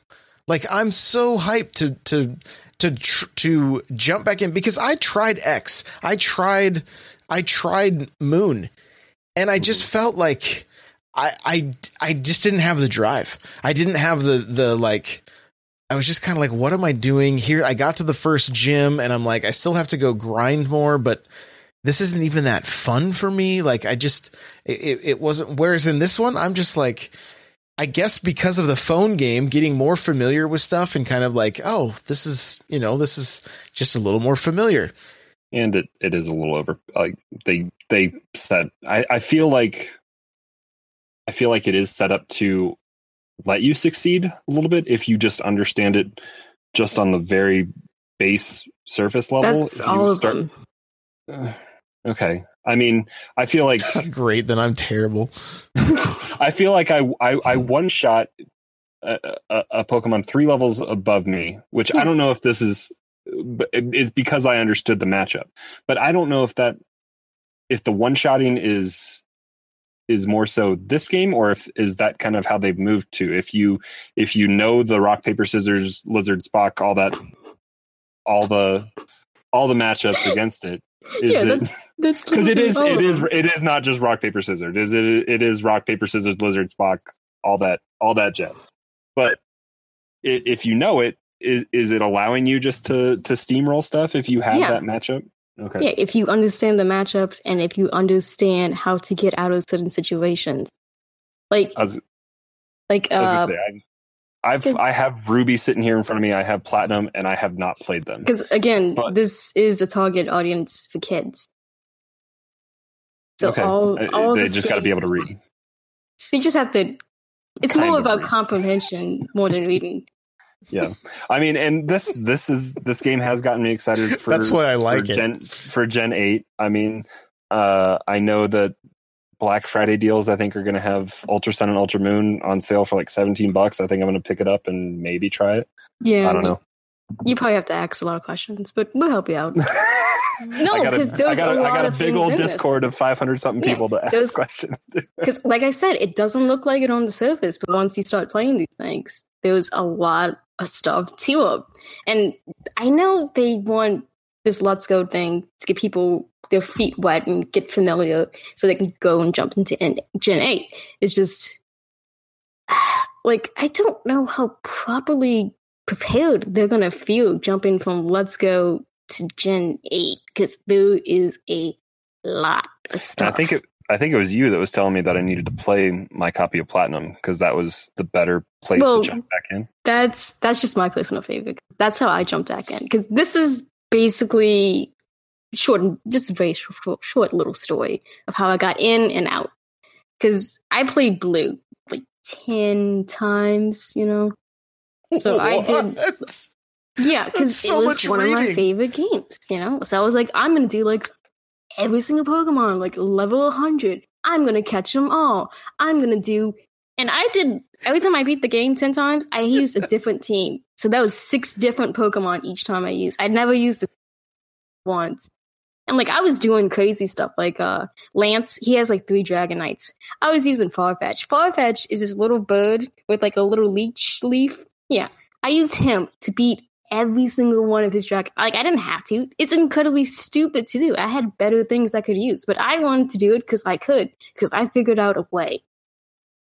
like i'm so hyped to to to tr- to jump back in because i tried x i tried i tried moon and i just mm-hmm. felt like I, I I just didn't have the drive. I didn't have the the like. I was just kind of like, what am I doing here? I got to the first gym and I'm like, I still have to go grind more, but this isn't even that fun for me. Like, I just it, it- it wasn't. Whereas in this one, I'm just like, I guess because of the phone game, getting more familiar with stuff and kind of like, oh, this is you know, this is just a little more familiar. And it, it is a little over like they they said I, I feel like i feel like it is set up to let you succeed a little bit if you just understand it just on the very base surface level That's If you all of them. Uh, okay i mean i feel like Great, then I'm terrible. i feel like i i, I one shot a, a, a pokemon three levels above me which i don't know if this is it's because I understood the matchup. But I don't know if that if the one shotting is is more so this game or if is that kind of how they've moved to. If you if you know the rock paper scissors lizard spock all that all the all the matchups against it is Yeah, it That's because it is it is it is not just rock paper scissors. It is it, it is rock paper scissors lizard spock all that all that jazz. But if you know it is is it allowing you just to to steamroll stuff if you have Yeah. that matchup okay Yeah, if you understand the matchups and if you understand how to get out of certain situations, like I was, like uh, say I, I've I have Ruby sitting here in front of me. I have Platinum, and I have not played them. because again, But- this is a target audience for kids. So okay, all Uh, all they just got to be able to read. You just have to. It's Kind more about read. comprehension more than reading. Yeah, I mean, and this this is this game has gotten me excited for. That's why I for like it. Gen, for Gen Eight. I mean, uh, I know that Black Friday deals I think are going to have Ultra Sun and Ultra Moon on sale for like seventeen bucks. I think I'm going to pick it up and maybe try it. Yeah, I don't know. You probably have to ask a lot of questions, but we'll help you out. No, I got a- 'cause there's I got a I lot got a big old in this. Discord of 500 something Yeah, people to ask there's- questions. Because, like I said, it doesn't look like it on the surface, but once you start playing these things, there's a lot of stuff to it. And I know they want this Let's Go thing to get people their feet wet and get familiar so they can go and jump into Gen 8. It's just, like, I don't know how properly prepared they're going to feel jumping from Let's Go to Gen 8 because there is a lot of stuff. I think it. I think it was you that was telling me that I needed to play my copy of Platinum because that was the better place Well, to jump back in. That's that's just my personal favorite. That's how I jumped back in because this is basically short, just a very short, short little story of how I got in and out. Because I played Blue like ten times, you know. So I did- Yeah, because That's so it was much one of my favorite games, you know. So I was like, I'm gonna do like every single Pokemon, like level 100. I'm gonna catch them all. I'm gonna do, and I did. Every time I beat the game ten times, I used a different team. So that was six different Pokemon each time I used. I'd never used it once. And like I was doing crazy stuff, like uh Lance, he has like three Dragonites. I was using Farfetch. Farfetch is this little bird with like a little leech leaf. Yeah. I used him to beat every single one of his drag. Like I didn't have to. It's incredibly stupid to do. I had better things I could use, but I wanted to do it because I could, because I figured out a way.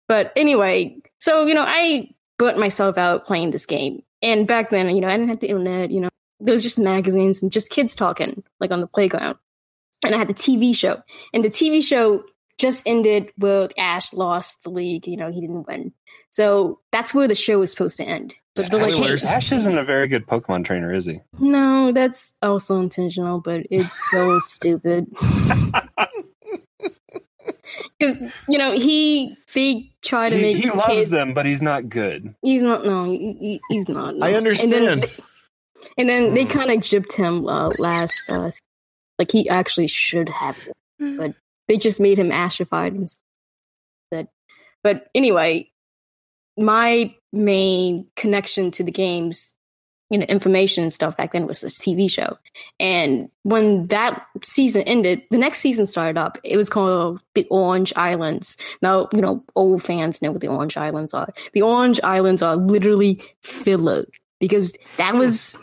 But anyway, so you know, I burnt myself out playing this game. And back then, you know, I didn't have the internet. You know, there was just magazines and just kids talking, like on the playground. And I had the TV show, and the TV show just ended with Ash lost the league. You know, he didn't win. So that's where the show was supposed to end. But they're like, hey, Ash isn't a very good Pokemon trainer, is he? no, that's also intentional, but it's so stupid. Because you know he they try to He, make he loves kids. them, but he's not good. He's not. No, he, he- he's not. no. I understand. And then, and then they Hmm. kind of gypped him uh, last. Uh, like he actually should have, but they just made him ashified instead. But anyway, my main connection to the games, you know, information and stuff back then was this TV show. And when that season ended, the next season started up. It was called The Orange Islands. Now, you know, old fans know what the Orange Islands are. The Orange Islands are literally filler because that was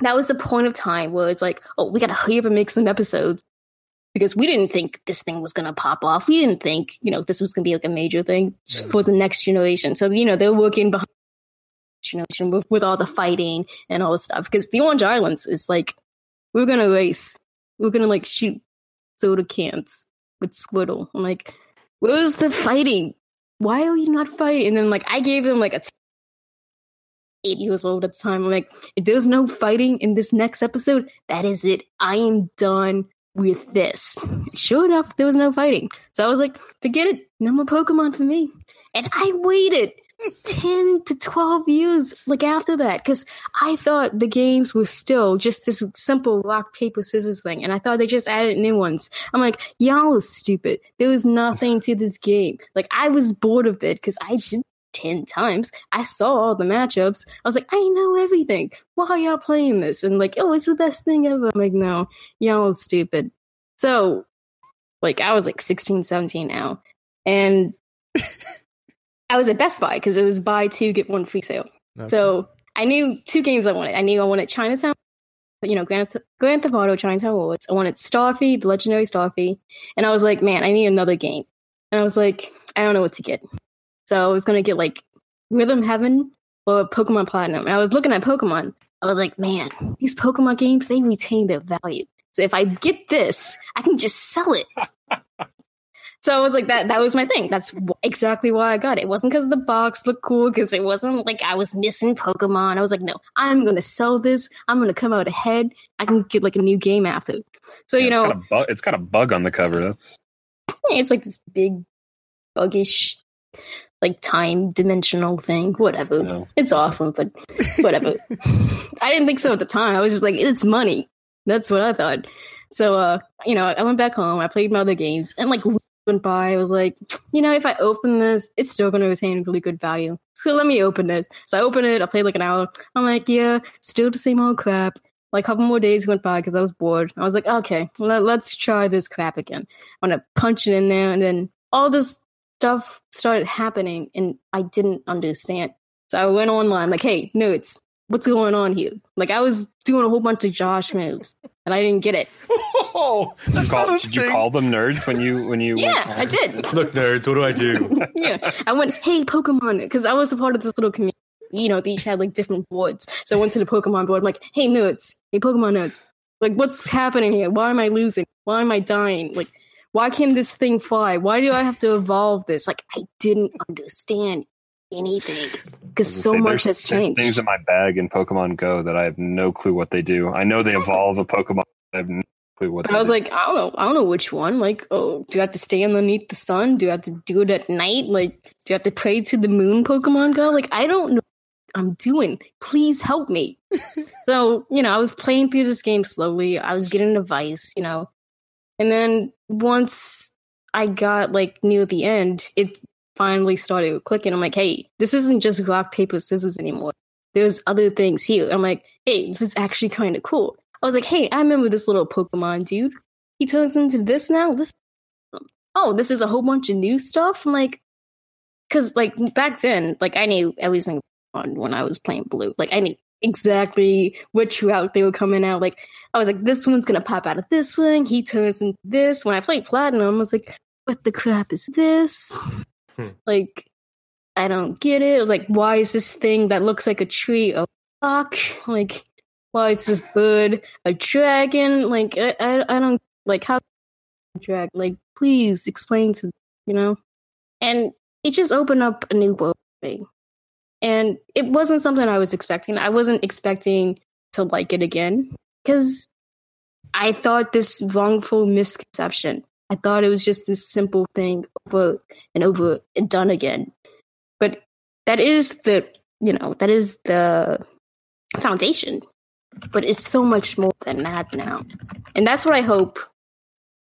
that was the point of time where it's like, oh, we gotta hurry up and make some episodes because we didn't think this thing was gonna pop off. We didn't think, you know, this was gonna be like a major thing for the next generation. So, you know, they're working behind generation with, with all the fighting and all the stuff. Because the Orange Islands is like, we're gonna race. We're gonna like shoot soda cans with Squirtle. I'm like, where's the fighting? Why are you not fighting? And then like I gave them like a t- eight years old at the time. I'm like, if there's no fighting in this next episode, that is it. I am done with this. Sure enough, there was no fighting. So I was like, forget it. No more Pokemon for me. And I waited 10 to 12 years like after that because I thought the games were still just this simple rock, paper, scissors thing. And I thought they just added new ones. I'm like, y'all are stupid. There was nothing to this game. Like, I was bored of it because I did 10 times. I saw all the matchups. I was like, I know everything. Why are y'all playing this? And like, oh, it's the best thing ever. I'm like, no, y'all are stupid. So, like, I was like 16, 17 now. And I was at Best Buy because it was buy two, get one free sale. Okay. So I knew two games I wanted. I knew I wanted Chinatown, you know, Grand, Grand Theft Auto, Chinatown Wars. I wanted Starfy, the Legendary Starfy. And I was like, man, I need another game. And I was like, I don't know what to get. So I was going to get like Rhythm Heaven or Pokemon Platinum. And I was looking at Pokemon. I was like, man, these Pokemon games, they retain their value. So if I get this, I can just sell it. so I was like, that that was my thing. That's exactly why I got it. It wasn't because the box looked cool, because it wasn't like I was missing Pokemon. I was like, no, I'm going to sell this. I'm going to come out ahead. I can get like a new game after. So, Yeah, you it's know, got a bug, it's got a bug on the cover. That's it's like this big, buggish, like time dimensional thing. Whatever. you know, It's awesome, but whatever. I didn't think so at the time. I was just like, it's money. That's what I thought. So, uh, you know, I went back home. I played my other games, and like went by. I was like, you know, if I open this, it's still going to retain really good value. So let me open it. So I opened it. I played like an hour. I'm like, yeah, still the same old crap. Like a couple more days went by because I was bored. I was like, okay, let, let's try this crap again. I'm gonna punch it in there, and then all this stuff started happening, and I didn't understand. So I went online, like, hey, nerds, what's going on here? Like, I was doing a whole bunch of Josh moves, and I didn't get it. Oh, did, you call, not a did you thing. call them nerds when you when you Yeah, I did. Look, nerds, what do I do? yeah, I went, hey, Pokemon, because I was a part of this little community. You know, they each had like different boards. So I went to the Pokemon board. I'm like, hey, nerds, hey, Pokemon nerds, like, what's happening here? Why am I losing? Why am I dying? Like, why can't this thing fly? Why do I have to evolve this? Like, I didn't understand anything because so say, much there's- has there's changed. things in my bag in Pokemon Go that I have no clue what they do. I know they evolve a Pokemon. I have no clue what. They I was do. like, I don't know. I don't know which one. Like, oh, do I have to stay underneath the sun? Do I have to do it at night? Like, do I have to pray to the moon Pokemon Go? Like, I don't know I'm doing. Please help me. so, you know, I was playing through this game slowly. I was getting advice, you know. And then once I got like near the end, it finally started clicking. I'm like, hey, this isn't just rock, paper, scissors anymore. There's other things here. I'm like, hey, this is actually kind of cool. I was like, hey, I remember this little Pokemon dude. He turns into this now. This, oh, this is a whole bunch of new stuff. I'm like, because like back then, like I knew everything on when I was playing Blue. Like I knew exactly which route they were coming out. Like I was like, this one's gonna pop out of this one. He turns into this. When I played Platinum, I was like, what the crap is this? Hmm. Like, I don't get it. I was like, why is this thing that looks like a tree a rock? Like, why is this bird a dragon? Like, I, I, I don't like how drag. Like, please explain to you know. And it just opened up a new world for me. And it wasn't something I was expecting. I wasn't expecting to like it again because I thought this wrongful misconception. I thought it was just this simple thing over and over and done again. But that is the, you know, that is the foundation. But it's so much more than that now. And that's what I hope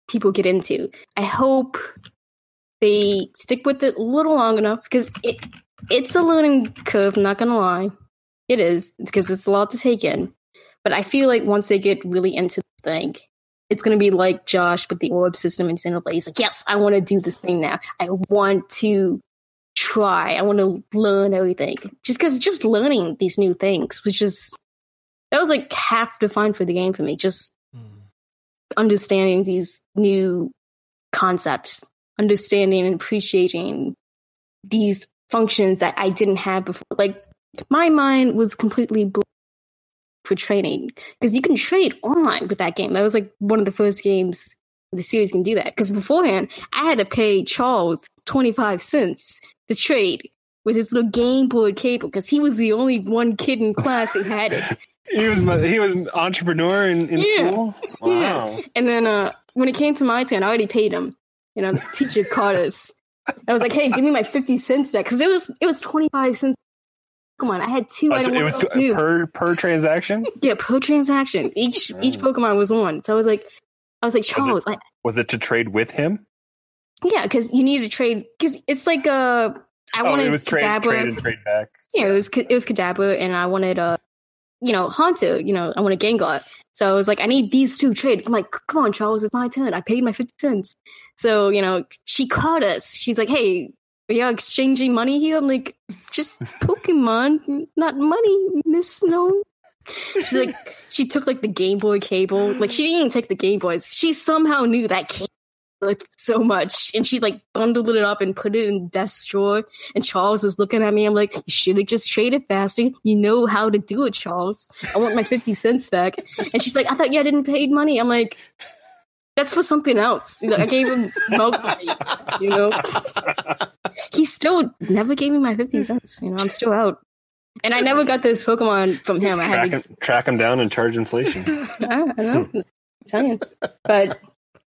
people get into. I hope they stick with it a little long enough because it it's a learning curve, not gonna lie. It is, because it's a lot to take in. But I feel like once they get really into the thing, it's gonna be like Josh with the orb system in Xenoblade. He's like, yes, I want to do this thing now. I want to try. I want to learn everything. Just because just learning these new things which is that was like half the fun for the game for me. Just hmm. understanding these new concepts, understanding and appreciating these functions that I didn't have before. Like my mind was completely blown for trading because you can trade online with that game. That was like one of the first games the series can do that. Because beforehand, I had to pay Charles twenty five cents to trade with his little Game Boy cable because he was the only one kid in class who had it. he was my- he was entrepreneur in, in Yeah. school. Yeah. Wow. And then uh, when it came to my turn, I already paid him. You know, teacher caught us. I was like, "Hey, give me my fifty cents back," because it was it was twenty five cents. Come on, I had two. Oh, I don't it was to do. per per transaction. yeah, per transaction. Each each. Pokemon was one. So I was like, I was like, Charles, I, Was it to trade with him? yeah, because you need to trade because it's like uh I oh, wanted it was trade, Kadabra. trade and trade back. Yeah, it was it was Kadabra, and I wanted uh, you know, Haunter. You know, I wanted Gengar. So I was like, I need these two trade. I'm like, come on, Charles, it's my turn. I paid my fifty cents. So you know, she caught us. She's like, hey, are you exchanging money here? I'm like, just Pokemon, not money, Miss No. She's like, she took like the Game Boy cable. Like she didn't even take the Game Boys. She somehow knew that cable like so much, and she like bundled it up and put it in desk drawer. And Charles is looking at me. I'm like, you should have just traded faster. You know how to do it, Charles. I want my fifty cents back. And she's like, I thought you hadn't paid money. I'm like. That's for something else. You know, I gave him milk money, you know. He still never gave me my fifty cents. You know, I'm still out. And I never got this Pokemon from him. I had Track to him, track him down and charge inflation. I, I know. I'm telling you. But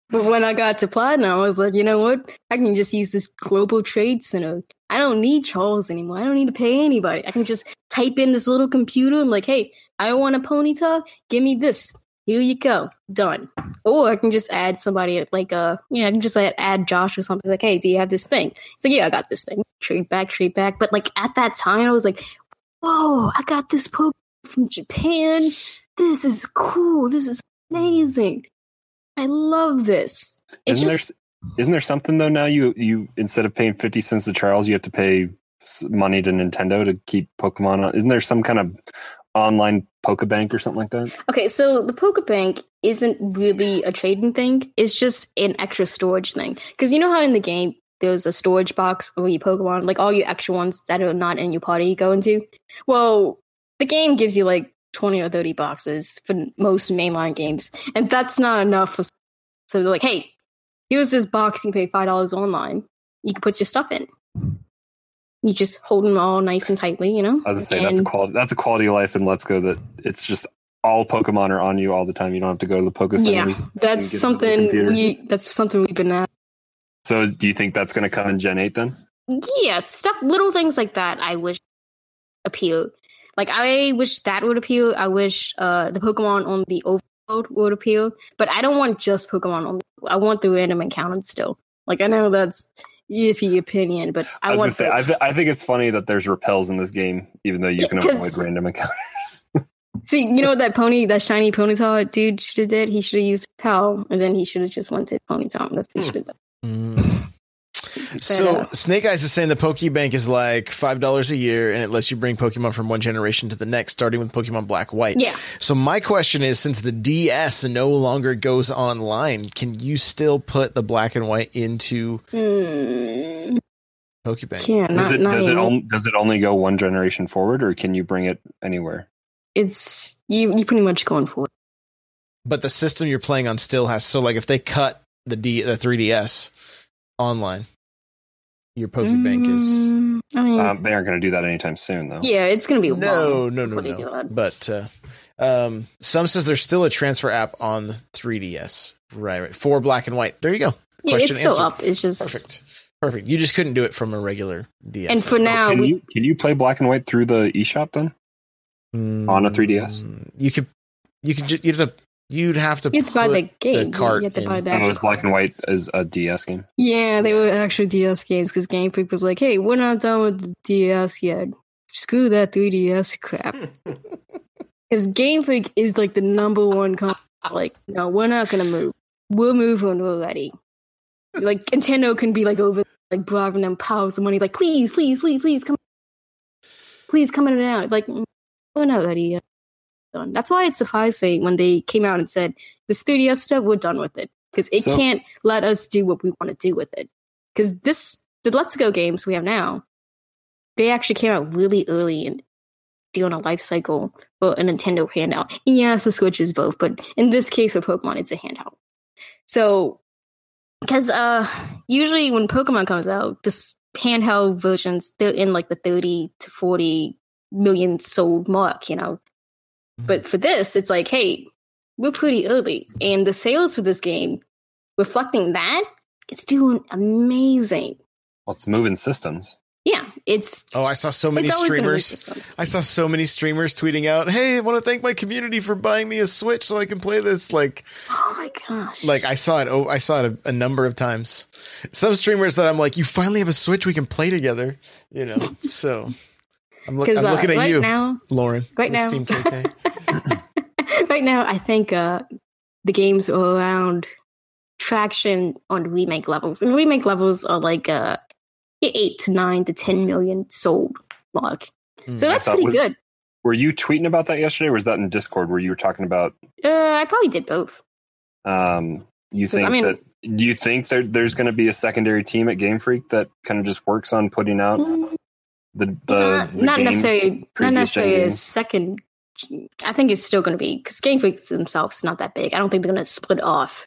but when I got to Platinum, I was like, you know what? I can just use this global trade center. I don't need Charles anymore. I don't need to pay anybody. I can just type in this little computer. I'm like, hey, I want a Ponyta. Give me this. Here you go. Done. Or I can just add somebody like uh yeah, I can just like, add Josh or something like, hey, do you have this thing? It's like, yeah, I got this thing. Trade back, trade back. But like at that time, I was like, whoa, I got this Pokemon from Japan. This is cool. This is amazing. I love this. It's Isn't just there isn't there something though now you you instead of paying 50 cents to Charles you have to pay money to Nintendo to keep Pokemon on isn't there some kind of online Pokebank or something like that? okay. So the Pokebank isn't really a trading thing. It's just an extra storage thing. Because you know how in the game there's a storage box where your Pokemon, like all your extra ones that are not in your party, go into. Well, the game gives you like twenty or thirty boxes for most mainline games, and that's not enough. For, so they're like, hey, here's this box. You pay five dollars online. You can put your stuff in. You just hold them all nice and tightly, you know. I was gonna say that's a quality that's a quality of life in Let's Go that it's just all Pokemon are on you all the time. You don't have to go to the Poke Yeah, that's get it on the something we that's something we've been at. So do you think that's going to come in Gen 8 then? Yeah, stuff little things like that I wish appeal. Like I wish that would appeal. I wish uh the Pokemon on the overworld would appeal. But I don't want just Pokemon on I want the random encounters still. Like I know that's iffy opinion, but I, I, was want to say I, th- I think it's funny that there's repels in this game even though you Yeah, can 'cause- avoid random encounters. See, you know what that pony, that shiny Ponyta dude should have did? He should have used Pal, and then he should have just went to Ponyta. That's what he should have done. Mm. So uh, Snake Eyes is saying the Pokebank is like five dollars a year, and it lets you bring Pokemon from one generation to the next, starting with Pokemon Black White. Yeah. So my question is, since the DS no longer goes online, can you still put the Black and White into Hmm. Pokebank? Yeah, does it not does it on, does it only go one generation forward or can you bring it anywhere? it's you you pretty much going for it. But the system you're playing on still has. So like, if they cut the D the 3DS online, your Pokebank is Mm, I mean, Um, they aren't going to do that anytime soon though. yeah, it's gonna be no, while no, no, before they do no. that. But uh, um, some says there's still a transfer app on the 3DS. Right, right. For Black and White. There you go. Yeah, Question it's still answered. up. It's just Perfect. Perfect. You just couldn't do it from a regular DS. And for now, can we, you can you play Black and White through the eShop then? on a 3DS? Mm, you could, you could, ju- you'd have to, you'd have to, you have to buy the game. cart you have to in. buy the I know actual it's Black and. White as a DS game. Yeah, they were actually DS games because Game Freak was like, "Hey, we're not done with the DS yet. Screw that 3DS crap." Because Game Freak is like the number one company. Like, no, we're not gonna move. We'll move when we're ready. Like Nintendo can be like over, like bribing them piles of money. Like, please, please, please, please come, please come in and out. Like, we're not ready yet. Done. That's why it's surprising when they came out and said the studio stuff, we're done with it because it So- can't let us do what we want to do with it. Because this, the Let's Go games we have now, they actually came out really early and during a life cycle for a Nintendo handout. And yes, the Switch is both, but in this case for Pokemon, it's a handheld. So, because uh, usually when Pokemon comes out, this handheld versions they're in like the thirty to forty million sold mark, you know. But mm-hmm. for this, it's like, hey, we're pretty early, and the sales for this game reflecting that, it's doing amazing. Well, it's moving systems. Yeah, it's Oh, I saw so many it's always gonna make streamers. I saw so many streamers tweeting out, "Hey, I want to thank my community for buying me a Switch so I can play this." Like, Oh my gosh! like I saw it. Oh, I saw it a, a number of times. Some streamers that I'm like, "You finally have a Switch we can play together," you know. So I'm, look, I'm because uh, looking at right you, now, Lauren. right now- Team KK. right now, I think uh, the games are around traction on remake levels, and remake levels are like uh, eight to nine to ten million sold mark. Hmm. So that's thought pretty was- good. Were you tweeting about that yesterday, or was that in Discord where you were talking about? Uh, I probably did both. Um, you 'Cause, think I mean- that? Do you think there, there's going to be a secondary team at Game Freak that kind of just works on putting out the the, not, the not necessarily, not necessarily a second. I think it's still going to be because Game Freaks themselves is not that big. I don't think they're going to split off,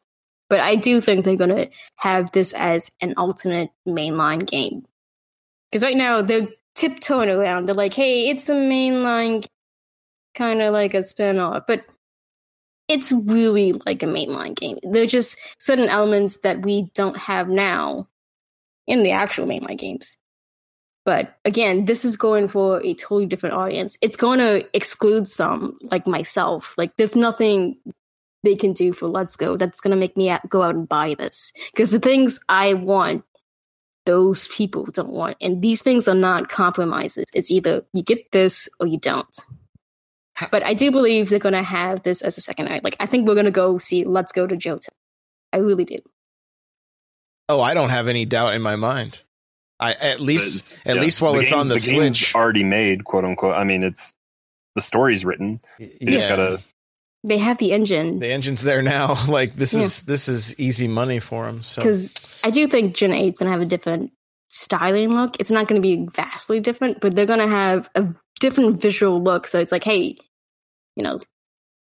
but I do think they're going to have this as an alternate mainline game. Because right now they're tiptoeing around. They're like, "Hey, it's a mainline, kind of like a spin-off, but it's really like a mainline game. There are just certain elements that we don't have now in the actual mainline games." But again, this is going for a totally different audience. It's going to exclude some, like myself. Like, there's nothing they can do for Let's Go that's going to make me go out and buy this. Because the things I want, those people don't want. And these things are not compromises. It's either you get this or you don't. But I do believe they're going to have this as a second night. Like, I think we're going to go see Let's Go to Johto. I really do. Oh, I don't have any doubt in my mind. I at least But, at yeah, least while the it's game's- on the, game's Switch. already made, quote unquote. I mean, it's the story's written. You just gotta. They have the engine. the engine's there now. Like this is this is easy money for them. So because I do think Gen 8 is going to have a different styling look. It's not going to be vastly different, but they're going to have a different visual look. So it's like, hey, you know,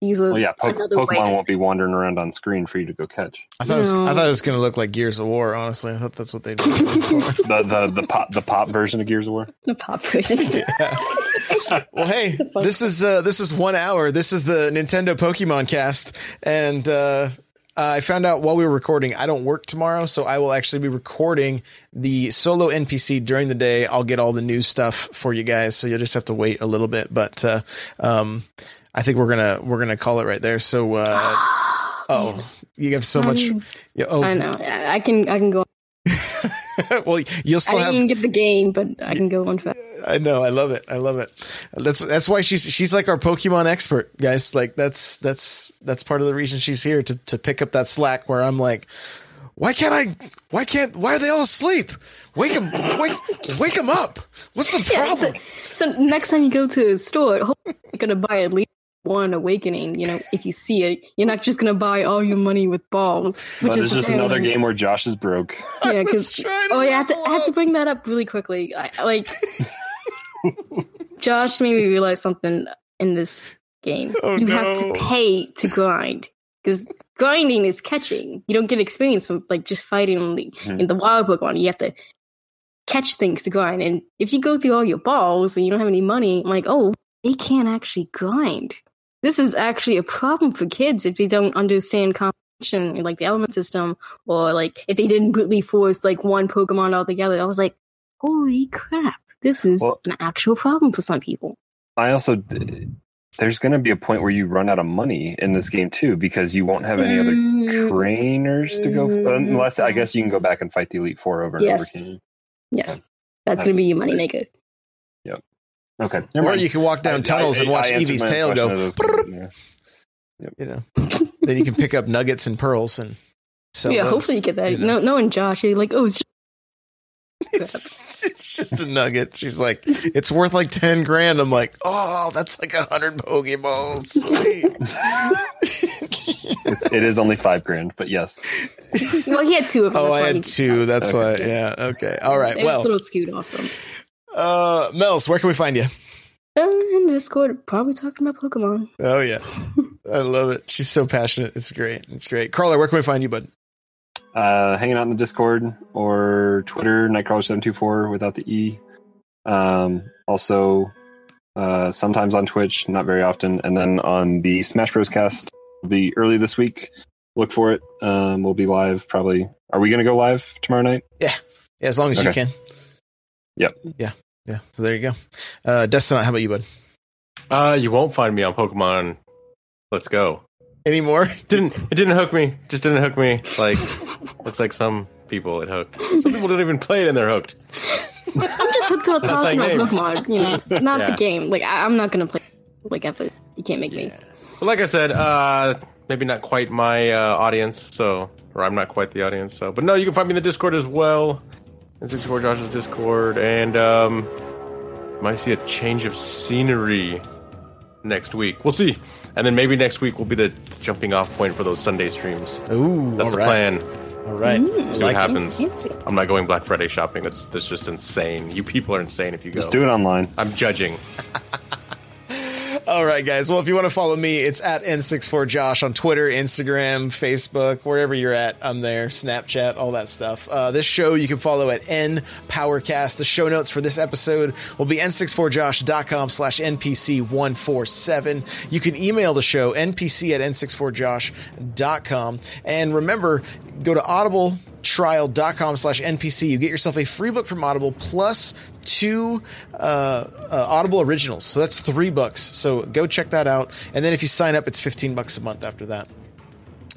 these are Well, yeah, po- Pokemon won't be wandering around on screen for you to go catch. I thought it was, I thought it was going to look like Gears of War. Honestly, I thought that's what they did. The the the pop the pop version of Gears of War. the pop version. well, hey, this is uh, this is one hour. This is the Nintendo Pokemon Cast, and uh, I found out while we were recording, I don't work tomorrow, so I will actually be recording the solo NPC during the day. I'll get all the new stuff for you guys, so you'll just have to wait a little bit. But uh, um, I think we're gonna we're gonna call it right there. So, uh, oh, you have so much. Oh, I know. I can. I can go. well, you'll still I didn't have. get the game, but I can go on fast. I know. I love it. I love it. That's that's why she's she's like our Pokemon expert, guys. Like that's that's that's part of the reason she's here to to pick up that slack. Where I'm like, why can't I? Why can't? Why are they all asleep? Wake them! Wake wake them up! What's the Yeah, so, problem? so next time you go to a store, you're gonna buy at least one awakening. You know, if you see it, you're not just gonna buy all your money with balls. Which But is it's just another game where Josh is broke. Yeah, because oh, yeah, I have to, I have to bring that up really quickly. I, I- like, Josh made me realize something in this game. Oh, you have to pay to grind because grinding is catching. You don't get experience from like just fighting in the, Hmm. in the wild Pokemon. You have to catch things to grind, and if you go through all your balls and you don't have any money, I'm like, oh, they can't actually grind. This is actually a problem for kids if they don't understand competition, like the element system, or like if they didn't brutally force like one Pokemon altogether. I was like, holy crap, this is Well- an actual problem for some people. I also there's going to be a point where you run out of money in this game too because you won't have any other Mm, trainers to go Mm. unless I guess you can go back and fight the Elite Four over and Yes. over. again. Yes, Okay. that's, That's gonna be your great. moneymaker. Okay, never Or mind. you can walk down I- tunnels I- and watch I answered Eevee's my tail go. of those. You know, then you can pick up nuggets and pearls and sell. yeah, those, hopefully you get that. you know. No, no, and Josh, you're like, oh, it's just It's, it's just a nugget. She's like, it's worth like ten grand. I'm like, oh, that's like a hundred Pokeballs. Sweet. It's, it is only five grand, but yes. well, he had two of them. oh, I had two. That's Okay. why. Yeah. Okay. All right. It was a Well, little skewed off them. Uh, Mels, where can we find you? Uh, in Discord, probably talking about Pokemon. Oh yeah, I love it. She's so passionate. It's great. It's great. Carla, where can we find you, bud? Uh, hanging out in the Discord or Twitter, Nightcrawler724 without the E. Um, also, uh, sometimes on Twitch, not very often. And then on the Smash Bros. cast, will be early this week. Look for it. Um, we'll be live probably. Are we going to go live tomorrow night? Yeah, yeah as long as you can. Yep. Yeah. Yeah. So there you go. Uh, Destin, how about you, bud? Uh, you won't find me on Pokemon. Let's go. anymore. Didn't it didn't hook me? Just didn't hook me. Like looks like some people it hooked. Some people didn't even play it and they're hooked. I'm just hooked on talking like about names. Pokemon, you know, not Yeah. the game. Like I, I'm not gonna play like ever. You can't make me. But like I said, uh, maybe not quite my uh, audience. So, or I'm not quite the audience. So, but no, you can find me in the Discord as well. In 64 Josh's Discord, and um, might see a change of scenery next week. We'll see, and then maybe next week will be the jumping off point for those Sunday streams. Ooh, That's the right. plan. All right. I See what like happens. Fancy. I'm not going Black Friday shopping. That's that's just insane. You people are insane if you go. Just do it online. I'm judging. All right, guys. Well, if you want to follow me, it's at N64Josh on Twitter, Instagram, Facebook, wherever you're at. I'm there. Snapchat, all that stuff. Uh, this show you can follow at N Powercast. The show notes for this episode will be n64josh.com slash NPC147. You can email the show, npc at n64josh.com. And remember, go to Audible trial.com slash npc you get yourself a free book from audible plus two uh, uh, audible originals so that's three bucks so go check that out and then if you sign up it's 15 bucks a month after that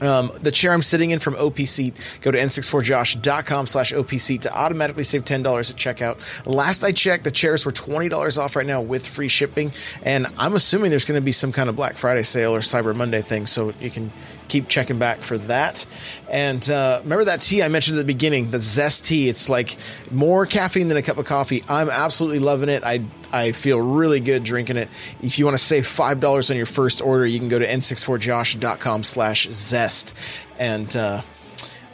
um, the chair I'm sitting in from OP Seat, go to n64josh.com slash OP Seat to automatically save $10 at checkout. Last I checked, the chairs were $20 off right now with free shipping. And I'm assuming there's going to be some kind of Black Friday sale or Cyber Monday thing. So you can keep checking back for that. And uh, remember that tea I mentioned at the beginning, the Zest tea. It's like more caffeine than a cup of coffee. I'm absolutely loving it. I I feel really good drinking it. If you want to save five dollars on your first order, you can go to n64josh.com slash zest. And uh,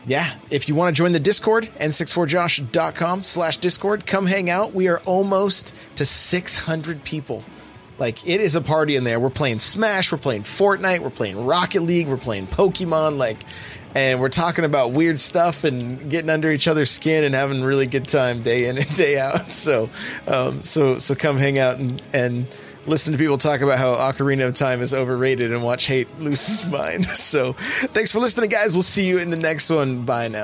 yeah, if you want to join the Discord, n64josh.com slash Discord, come hang out. We are almost to 600 people. Like it is a party in there. We're playing Smash, we're playing Fortnite, we're playing Rocket League, we're playing Pokemon, like and we're talking about weird stuff and getting under each other's skin and having a really good time day in and day out. So um, so so come hang out and, and listen to people talk about how Ocarina of Time is overrated and watch hate lose his mind. So thanks for listening, guys. We'll see you in the next one. Bye now.